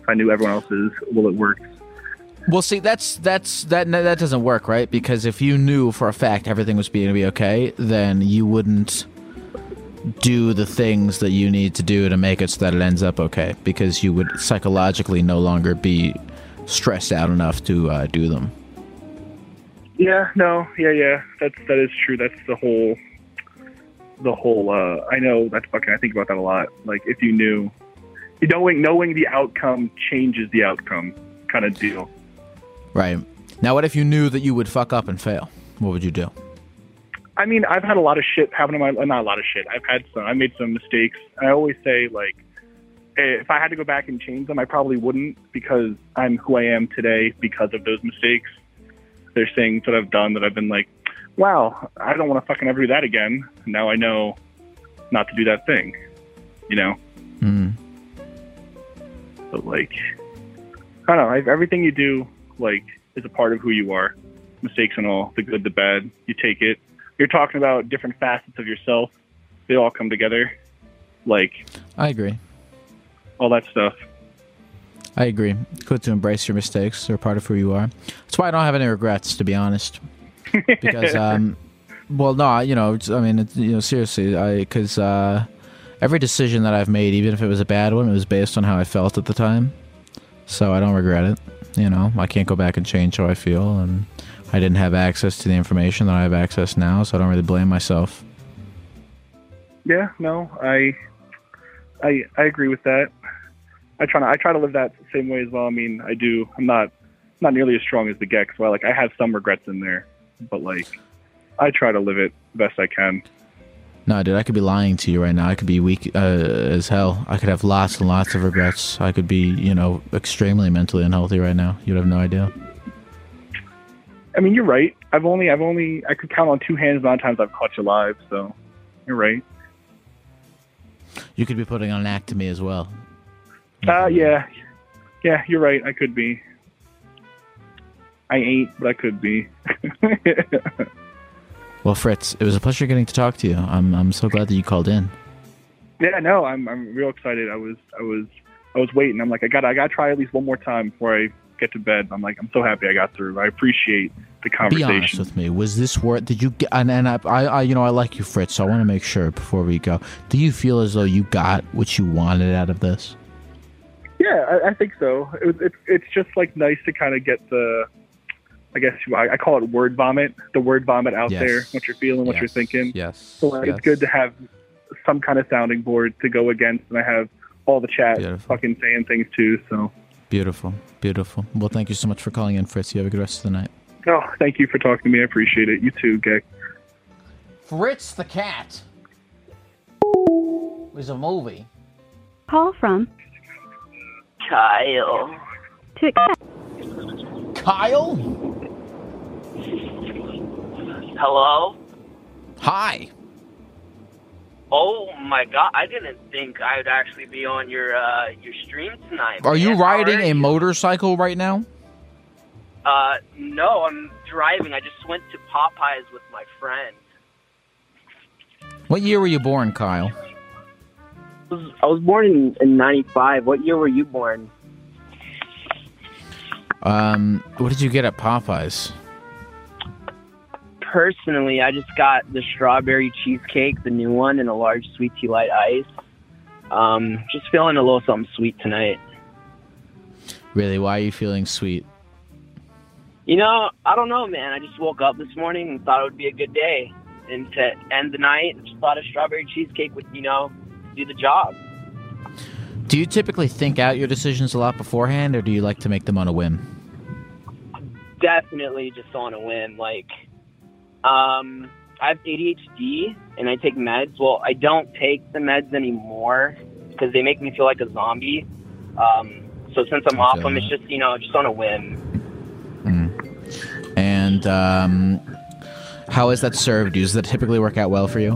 if I knew everyone else's, will it work? Well, see, that's that's that that doesn't work, right? Because if you knew for a fact everything was going to be okay, then you wouldn't do the things that you need to do to make it so that it ends up okay. Because you would psychologically no longer be stressed out enough to uh, do them. Yeah, no, yeah, yeah. That's that is true. That's the whole the whole uh I know that's fucking I think about that a lot. Like if you knew knowing knowing the outcome changes the outcome kind of deal. Right. Now, what if you knew that you would fuck up and fail? What would you do? I mean, I've had a lot of shit happen in my not a lot of shit. I've had some I made some mistakes. I always say like if I had to go back and change them, I probably wouldn't because I'm who I am today because of those mistakes. There's things that I've done that I've been like, wow, I don't want to fucking ever do that again. Now I know not to do that thing, you know? Mm. But like, I don't know. Everything you do, like, is a part of who you are. Mistakes and all, the good, the bad. You take it. You're talking about different facets of yourself. They all come together. Like I agree. all that stuff. I agree. Good to embrace your mistakes. They're part of who you are. That's why I don't have any regrets, to be honest. Because, um, well, no, you know, I mean, you know, seriously, I because uh, every decision that I've made, even if it was a bad one, it was based on how I felt at the time. So I don't regret it. You know, I can't go back and change how I feel, and I didn't have access to the information that I have access now, so I don't really blame myself. Yeah, no, I, I, I agree with that. I try to, I try to live that same way as well. I mean, I do. I'm not, not nearly as strong as the Gex. Well, like I have some regrets in there, but like, I try to live it best I can. No, dude, I could be lying to you right now. I could be weak uh, as hell. I could have lots and lots of regrets. I could be, you know, extremely mentally unhealthy right now. You'd have no idea. I mean, you're right. I've only, I've only, I could count on two hands of times I've caught you live. So, you're right. You could be putting on an act to me as well. Uh, yeah, yeah, you're right. I could be. I ain't, but I could be. Well, Fritz, it was a pleasure getting to talk to you. I'm I'm so glad that you called in. yeah, no, I'm, I'm real excited. I was, I was, I was waiting. I'm like, I got, I got to try at least one more time before I get to bed. I'm like, I'm so happy I got through. I appreciate the Be conversation. honest with me. Was this worth? Did you get? And, and I, I, I, you know, I like you, Fritz. So I want to make sure before we go. Do you feel as though you got what you wanted out of this? Yeah, I, I think so. It, was- it's it's just like nice to kind of get the, I guess I, I call it word vomit. The word vomit out Yes. there, what you're feeling, what you're thinking. Yes. So like, yes. it's good to have some kind of sounding board to go against, and I have all the chat fucking saying things too. So, Beautiful, beautiful. Well, thank you so much for calling in, Fritz. You have a good rest of the night. oh, thank you for talking to me. I appreciate it. You too, Gay. Fritz the cat was a movie. Call from Kyle. to accept. Kyle. Hello? Hi. Oh my god, I didn't think I would actually be on your uh your stream tonight. Are you man. How riding are a you? motorcycle right now? Uh no, I'm driving. I just went to Popeyes with my friend. What year were you born, Kyle? I was, I was born in, in 95. What year were you born? Um, what did you get at Popeyes? Personally, I just got the strawberry cheesecake, the new one, and a large sweet tea light ice. Um, just feeling a little something sweet tonight. Really, why are you feeling sweet? You know, I don't know, man. I just woke up this morning and thought it would be a good day. And to end the night, just thought a strawberry cheesecake would, you know, do the job. Do you typically think out your decisions a lot beforehand, or do you like to make them on a whim? Definitely just on a whim. Like, um, I have ADHD and I take meds. Well, I don't take the meds anymore because they make me feel like a zombie. Um, so since I'm off them, it's just, you know, just on a whim. And um, how has that served you? Does that typically work out well for you?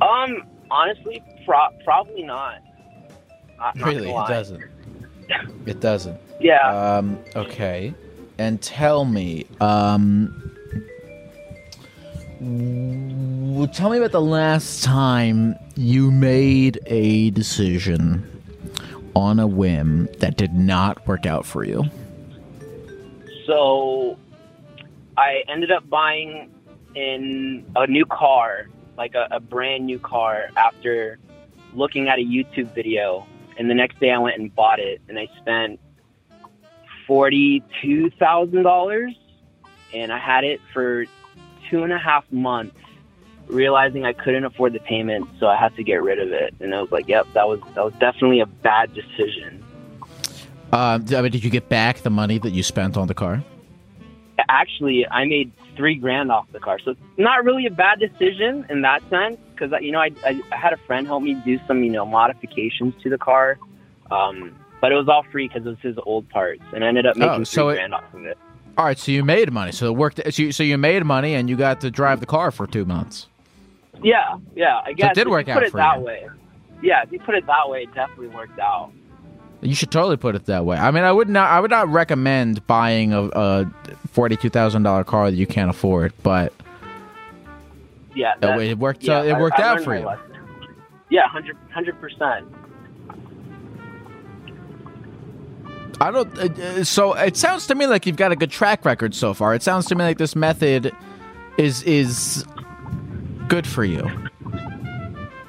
Um, honestly, pro- probably not. Not- not Really, it doesn't. It doesn't. Yeah. Um, okay. And tell me, um, tell me about the last time you made a decision on a whim that did not work out for you. So I ended up buying in a new car, like a, a brand new car, after looking at a YouTube video. And the next day I went and bought it, and I spent forty-two thousand dollars, and I had it for two and a half months. Realizing I couldn't afford the payment, so I had to get rid of it. And I was like, "Yep, that was that was definitely a bad decision." Um, I mean, did you get back the money that you spent on the car? actually I made three grand off the car. So it's not really a bad decision in that sense because you know I, I I had a friend help me do some you know modifications to the car, um, but it was all free because it was his old parts, and I ended up making Oh, so three it- grand off of it. All right, so you made money. So it worked. So you, so you made money, and you got to drive the car for two months. Yeah, yeah. I guess it did if work you out put it that you. way. Yeah, if you put it that way, it definitely worked out. You should totally put it that way. I mean, I would not. I would not recommend buying a, a forty-two thousand dollar car that you can't afford. But Yeah, it, that- it worked. yeah, uh, it worked I out learned for you. lesson. Yeah, hundred hundred percent. I don't. Uh, uh, so it sounds to me like you've got a good track record so far. It sounds to me like this method is is good for you.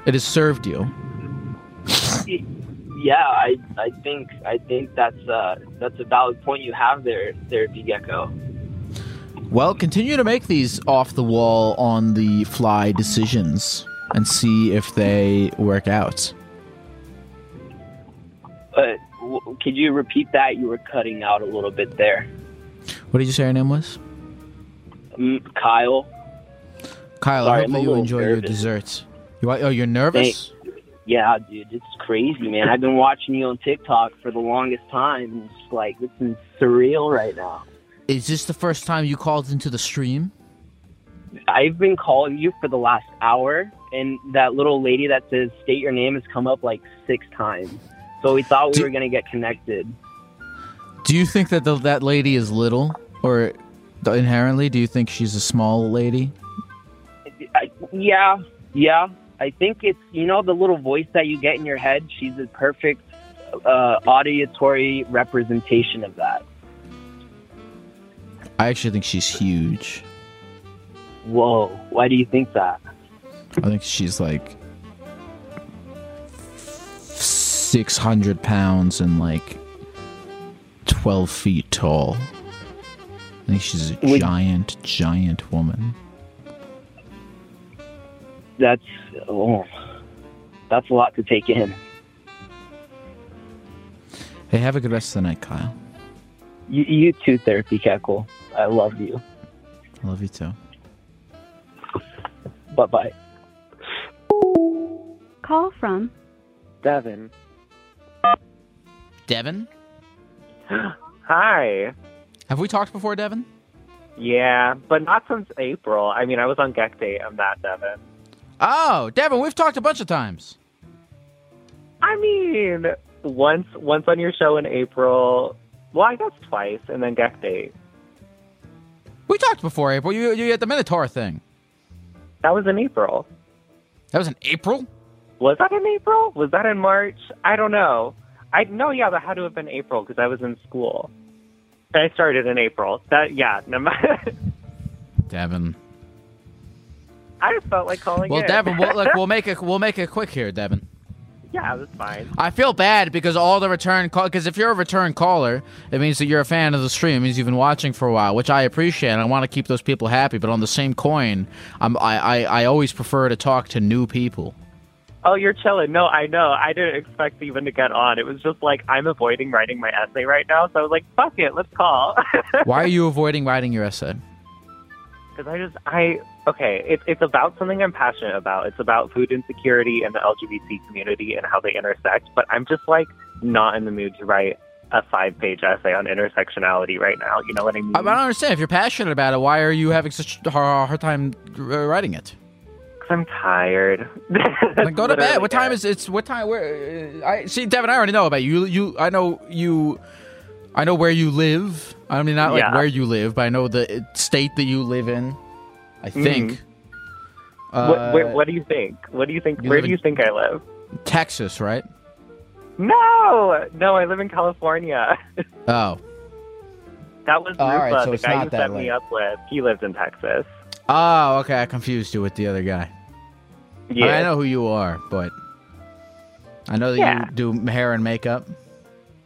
It has served you. Yeah, I I think I think that's uh that's a valid point you have there, Therapy Gecko. Well, continue to make these off the wall, on the fly decisions and see if they work out. Could you repeat that? You were cutting out a little bit there. What did you say your name was? Mm, Kyle. Kyle, Sorry, I hope that you enjoy your desserts. You, wa- oh, you're nervous? Yeah, dude, it's crazy, man. I've been watching you on TikTok for the longest time. It's like this is surreal right now. Is this the first time you called into the stream? I've been calling you for the last hour, and that little lady that says "state your name" has come up like six times. So we thought we were gonna get connected. Do you think that the, that lady is little, or inherently, do you think she's a small lady? I, yeah, yeah. I think it's you know the little voice that you get in your head. She's a perfect uh, auditory representation of that. I actually think she's huge. Whoa! Why do you think that? I think she's like six hundred pounds and like twelve feet tall. I think she's a Would- giant, giant woman. That's oh, that's a lot to take in. Hey, have a good rest of the night, Kyle. You, you too, therapy Keckle. I love you. I love you too. Bye bye. Call from Devin. Devin, Hi. have we talked before, Devin? Yeah, but not since April. I mean, I was on Gek Date. I'm not Devin. Oh, Devin, we've talked a bunch of times. I mean, once once on your show in April. Well, I guess twice, and then Gek Date. We talked before April. You you had the Minotaur thing. That was in April. That was in April. Was that in April? Was that in March? I don't know. I no, yeah, that had to have been April because I was in school. I started in April. That yeah. No, Devin. I just felt like calling. You. Well, in. Devin, we'll, look, we'll make it we'll make it quick here, Devin. yeah, that's fine. I feel bad because all the return call because if you're a return caller, it means that you're a fan of the stream. It means you've been watching for a while, which I appreciate. and I want to keep those people happy. But on the same coin, I'm, I, I I always prefer to talk to new people. Oh, you're chilling. No, I know. I didn't expect even to get on. It was just like I'm avoiding writing my essay right now, so I was like, "Fuck it, let's call." Why are you avoiding writing your essay? Because I just, I okay. It's it's about something I'm passionate about. It's about food insecurity and the LGBT community and how they intersect. But I'm just like not in the mood to write a five page essay on intersectionality right now. You know what I mean? I, I don't understand. If you're passionate about it, why are you having such a hard, time writing it? 'Cause I'm tired. Then go to bed. What time is it's? What time? Where? Uh, I see, Devin. I already know about you. You. I know you. I know where you live. I mean, not like Yeah. where you live, but I know the uh, state that you live in. I think. Mm-hmm. what, Uh, wait, what do you think? What do you think? you Where do you think I live? Texas, right? No, no, I live in California. Oh. That was Oh, all right, Rupa, so the guy you set late. me up with. He lives in Texas. Oh, okay. I confused you with the other guy. I, mean, Yeah. I know who you are, but I know that Yeah. you do hair and makeup.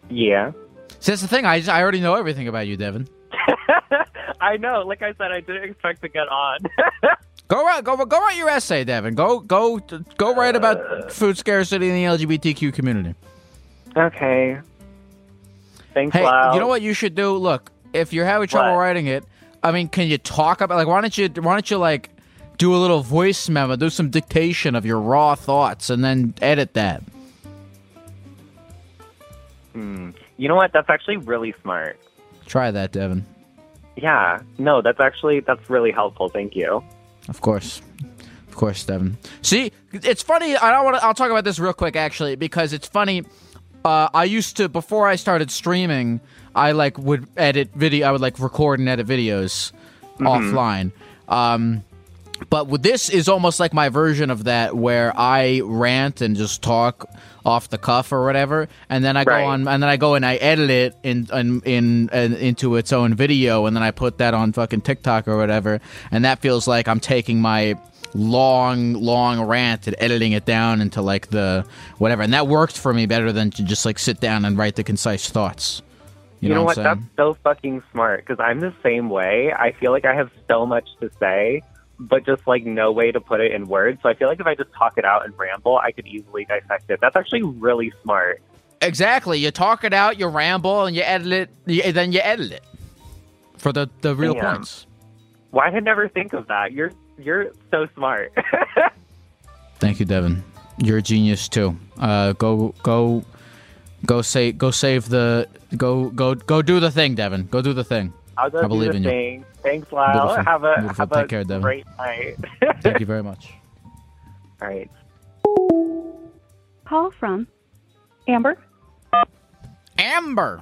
Yeah. See, that's the thing. I just, I already know everything about you, Devin. I know. Like I said, I didn't expect to get on. Go write, go, go write your essay, Devin. Go, go, go write Uh. about food scarcity in the LGBTQ community. okay. Thanks, Hey, you know what you should do? Look, if you're having trouble What? writing it, I mean, can you talk about like why don't you why don't you like do a little voice memo, do some dictation of your raw thoughts, and then edit that. Hmm. You know what? That's actually really smart. Try that, Devin. Yeah. No, that's actually that's really helpful. Thank you. Of course. Of course, Devin. See, it's funny. I don't want to. I'll talk about this real quick, actually, because it's funny. Uh, I used to before I started streaming. I like would edit video. I would like record and edit videos offline. Um, but this is almost like my version of that, where I rant and just talk off the cuff or whatever, and then I Right. go on and then I go and I edit it in in, in in into its own video, and then I put that on fucking TikTok or whatever, and that feels like I'm taking my long long rant and editing it down into like the whatever, and that worked for me better than to just like sit down and write the concise thoughts. You, You, know, what, what? That's so fucking smart because I'm the same way. I feel like I have so much to say, but just like no way to put it in words. So I feel like if I just talk it out and ramble, I could easily dissect it. That's actually really smart. Exactly. You talk it out, you ramble, and you edit it. You, then you edit it for the the real Damn. points. Why did I never think of that? You're you're so smart. Thank you, Devin. You're a genius too. Uh, go go go say go save the go go go do the thing, Devin. Go do the thing. I'll go I do believe the in you. thing. Thanks, Lyle. Beautiful. Have a Beautiful. have Take a care, Devin. great night. Thank you very much. All right. Call from Amber. Amber.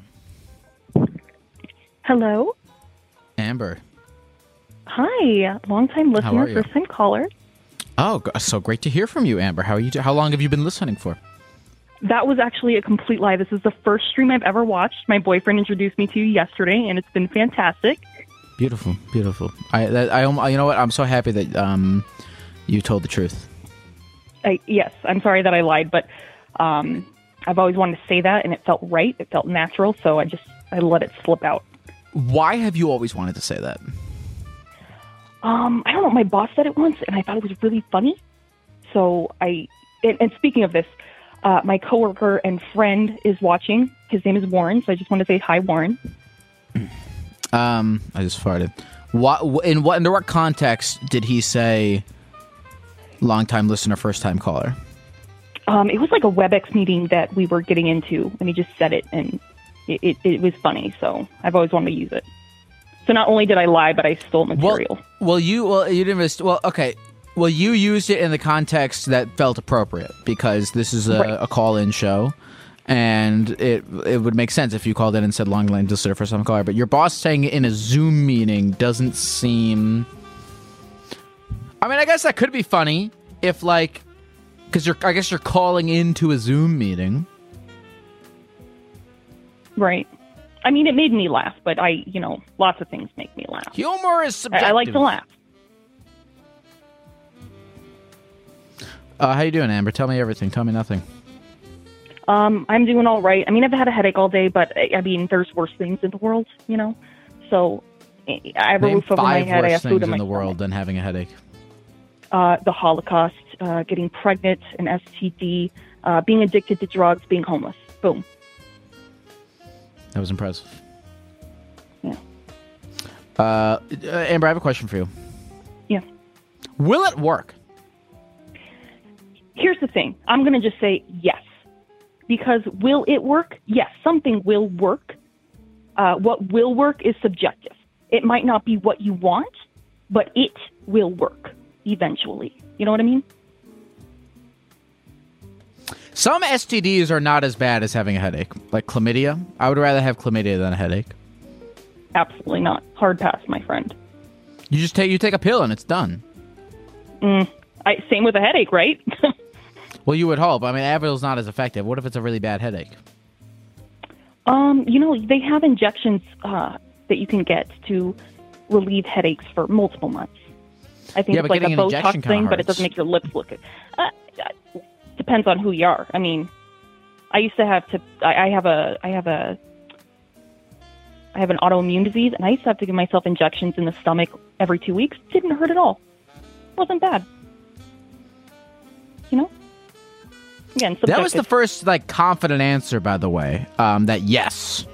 Hello. Amber. Hi. Long time listener, are first time caller. Oh, so great to hear from you, Amber. How are you? do- How long have you been listening for? That was actually a complete lie. This is the first stream I've ever watched. My boyfriend introduced me to you yesterday, and it's been fantastic. Beautiful, beautiful. I that, I you know what? I'm so happy that um you told the truth. I, yes, I'm sorry that I lied, but um, I've always wanted to say that, and it felt right. It felt natural, so I just I let it slip out. Why have you always wanted to say that? Um, I don't know. My boss said it once, and I thought it was really funny. So I, and, and speaking of this, uh, my coworker and friend is watching. His name is Warren, so I just want to say hi, Warren. Um, I just farted. What in what under what context did he say? Long time listener, first time caller. Um, it was like a WebEx meeting that we were getting into, and he just said it, and it, it, it was funny. So I've always wanted to use it. So not only did I lie, but I stole material. Well, well you well you didn't. Well, okay. Well, you used it in the context that felt appropriate because this is a, Right. a call-in show, and it it would make sense if you called in and said long line listener first time caller. But your boss saying it in a Zoom meeting doesn't seem. I mean, I guess that could be funny if like, because you're I guess you're calling into a Zoom meeting. Right. I mean, it made me laugh, but I, you know, lots of things make me laugh. Humor is I, subjective. I like to laugh. Uh, how you doing, Amber? Tell me everything. Tell me nothing. Um, I'm doing all right. I mean, I've had a headache all day, but I mean, there's worse things in the world, you know. So I have a Name roof over my head. I have things food in in the world than having a headache. uh, the Holocaust, uh, getting pregnant, an STD, uh, being addicted to drugs, being homeless. Boom. That was impressive. Yeah. Uh, Amber, I have a question for you. Yeah. Will it work? Here's the thing. I'm going to just say yes. Because will it work? Yes, something will work. Uh, what will work is subjective. It might not be what you want, but it will work eventually. You know what I mean? Some STDs are not as bad as having a headache, like chlamydia. I would rather have chlamydia than a headache. Absolutely not. Hard pass, my friend. You just take you take a pill and it's done. Mm, I, same with a headache, right? Well, you would hope. I mean, Advil's not as effective. What if it's a really bad headache? Um, you know, they have injections uh, that you can get to relieve headaches for multiple months. I think Yeah, it's like a Botox thing, but it doesn't make your lips look. Uh, uh, depends on who you are. I mean, I used to have to. I, I have a. I have a. I have an autoimmune disease, and I used to have to give myself injections in the stomach every two weeks. Didn't hurt at all. wasn't bad. You know. Again, That was the first like confident answer, by the way. Um, that yes,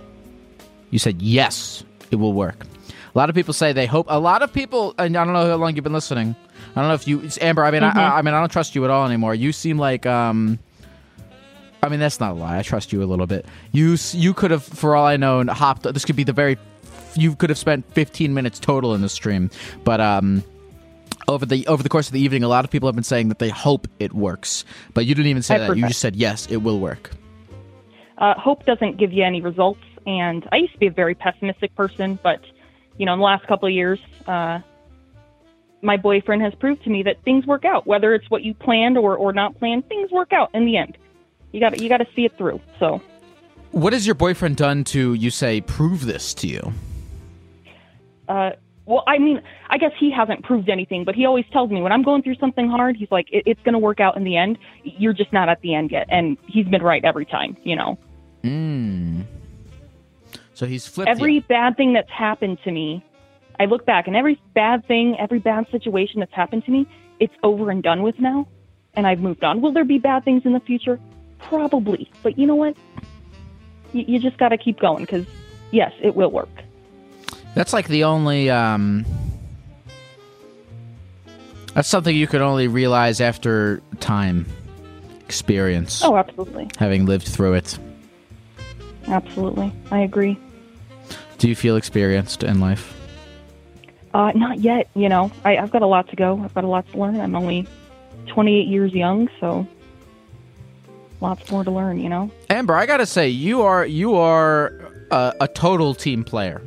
you said yes, it will work. A lot of people say they hope. A lot of people, and I don't know how long you've been listening. I don't know if you, Amber. I mean, Mhm. I, I mean, I don't trust you at all anymore. You seem like, um, I mean, that's not a lie. I trust you a little bit. You, you could have, for all I know, hopped. This could be the very, you could have spent 15 minutes total in the stream, but um, over the over the course of the evening, a lot of people have been saying that they hope it works, but you didn't even say that. You just said yes, it will work. uh, hope doesn't give you any results. And I used to be a very pessimistic person, but you know, in the last couple of years, uh, my boyfriend has proved to me that things work out. Whether it's what you planned or, or not planned, things work out in the end. You got you got to see it through. So What has your boyfriend done to you say prove this to you? Uh, well, I mean, I guess he hasn't proved anything, but he always tells me when I'm going through something hard, he's like, it, "It's going to work out in the end. You're just not at the end yet." And he's been right every time. You know, Mm. So he's flipped. every you. bad thing that's happened to me, I look back and every bad thing, every bad situation that's happened to me, it's over and done with now, and I've moved on. Will there be bad things in the future? Probably, but you know what? You, you just got to keep going because yes, it will work. That's like the only. um That's something you can only realize after time, experience, Oh, absolutely, having lived through it. absolutely, I agree. Do you feel experienced in life? Uh, not yet. You know, I, I've got a lot to go. I've got a lot to learn. I'm only 28 years young, so lots more to learn. You know. Amber, I gotta say, you are you are a, a total team player.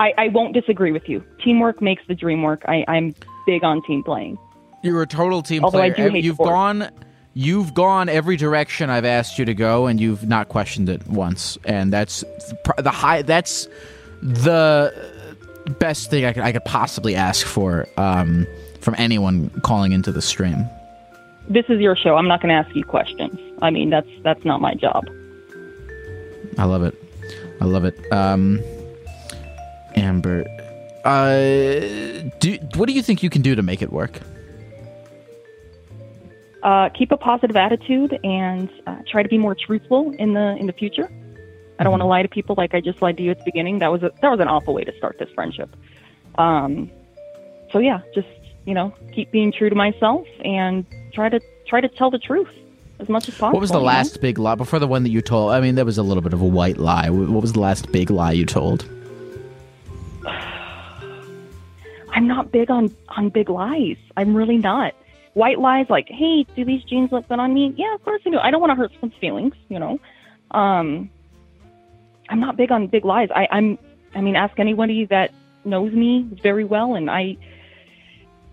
I, I won't disagree with you. Teamwork makes the dream work. I, I'm big on team playing. You're a total team Although I do hate you've sports. gone you've gone every direction I've asked you to go and you've not questioned it once. And that's the high that's the best thing I could, I could possibly ask for um, from anyone calling into the stream. This is your show. I'm not going to ask you questions. I mean, that's that's not my job. I love it. I love it. Um, Amber, uh, do what do you think you can do to make it work? Uh, keep a positive attitude and uh, try to be more truthful in the in the future. I don't want to lie to people like I just lied to you at the beginning. That was a, that was an awful way to start this friendship. Um, so yeah, just you know, keep being true to myself and try to try to tell the truth as much as possible. What was the you know? last big lie before the one that you told? I mean, there was a little bit of a white lie. What was the last big lie you told? I'm not big on on big lies. I'm really not. White lies like, "Hey, do these jeans look good on me?" Yeah, of course I do. I don't want to hurt someone's feelings, you know. Um, I'm not big on big lies. I, I'm. I mean, ask anybody that knows me very well, and I.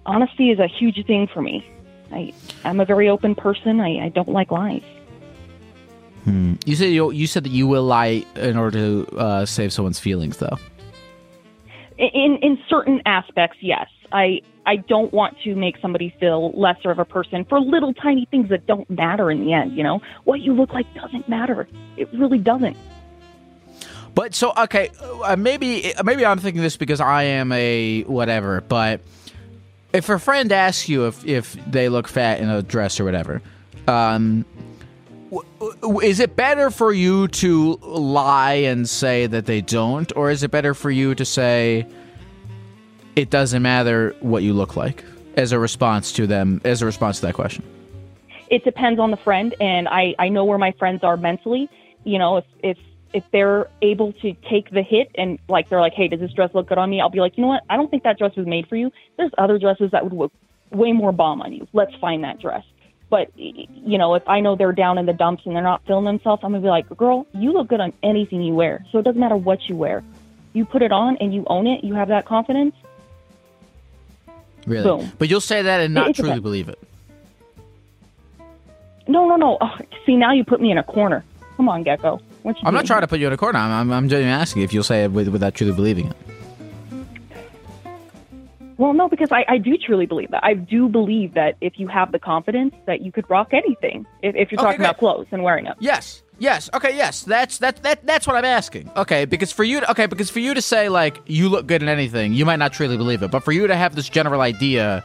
Honesty is a huge thing for me. I I'm a very open person. I, I don't like lies. Hmm. You said you, you said that you will lie in order to uh, save someone's feelings, though. In in certain aspects yes. I i don't want to make somebody feel lesser of a person for little tiny things that don't matter in the end you know? What you look like doesn't matter. It really doesn't. But so okay, uh, maybe maybe I'm thinking this because I am a whatever. But if a friend asks you if if they look fat in a dress or whatever, um, is it better for you to lie and say that they don't, or is it better for you to say it doesn't matter what you look like as a response to them as a response to that question? it depends on the friend and i i know where my friends are mentally. You know if if if they're able to take the hit and like they're like hey does this dress look good on me? I'll be like you know what? I don't think that dress was made for you. There's other dresses that would look way more bomb on you. Let's find that dress but you know if i know they're down in the dumps and they're not feeling themselves i'm gonna be like girl you look good on anything you wear so it doesn't matter what you wear you put it on and you own it you have that confidence Really? Boom. But you'll say that and not it truly depends. believe it. no no no oh, see now you put me in a corner come on gecko I'm not trying to put you in a corner. I'm, I'm, I'm just asking if you'll say it with, without truly believing it. Well, no, because I, I do truly believe that. I do believe that if you have the confidence, that you could rock anything. If, if you're Okay, talking about clothes and wearing them. Yes. Yes. Okay. Yes. That's that. That. That's what I'm asking. Okay. Because for you. To, okay. Because for you to say like you look good in anything, you might not truly believe it. But for you to have this general idea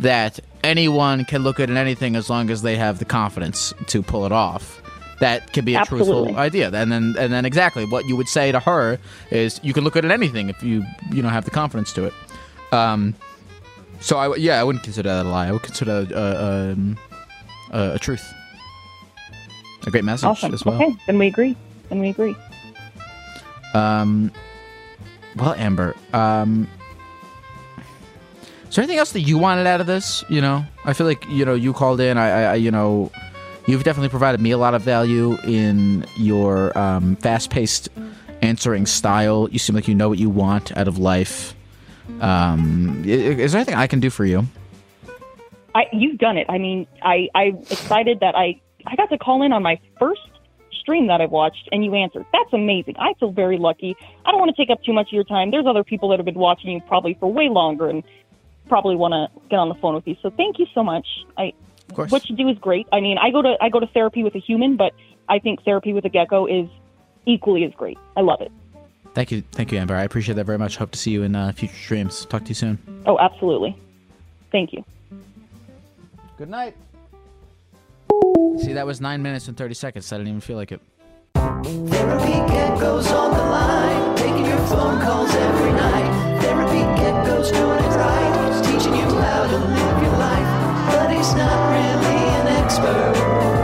that anyone can look good in anything as long as they have the confidence to pull it off, that can be a Absolutely. truthful idea. And then and then exactly what you would say to her is you can look good at anything if you you don't have the confidence to it. Um, so I yeah, I wouldn't consider that a lie. I would consider that uh, um, uh, a truth, a great message Awesome. as well. Okay, then we agree. Then we agree. Um, well, Amber, um, is there anything else that you wanted out of this? You know, I feel like you know you called in. I, I, I you know, you've definitely provided me a lot of value in your um, fast-paced answering style. You seem like you know what you want out of life. Um, is there anything I can do for you? I you've done it. I mean, I I'm excited that I I got to call in on my first stream that I've watched and you answered. That's amazing. I feel very lucky. I don't want to take up too much of your time. There's other people that have been watching you probably for way longer and probably want to get on the phone with you. So thank you so much. I of course. what you do is great. I mean, I go to I go to therapy with a human, but I think therapy with a gecko is equally as great. I love it. Thank you, thank you, Amber. I appreciate that very much. Hope to see you in uh, future streams. Talk to you soon. Oh, absolutely. Thank you. Good night. See, that was nine minutes and thirty seconds. I didn't even feel like it. Therapy geckos on the line, taking your phone calls every night. Therapy geckos doing it right, he's teaching you how to live your life, but he's not really an expert.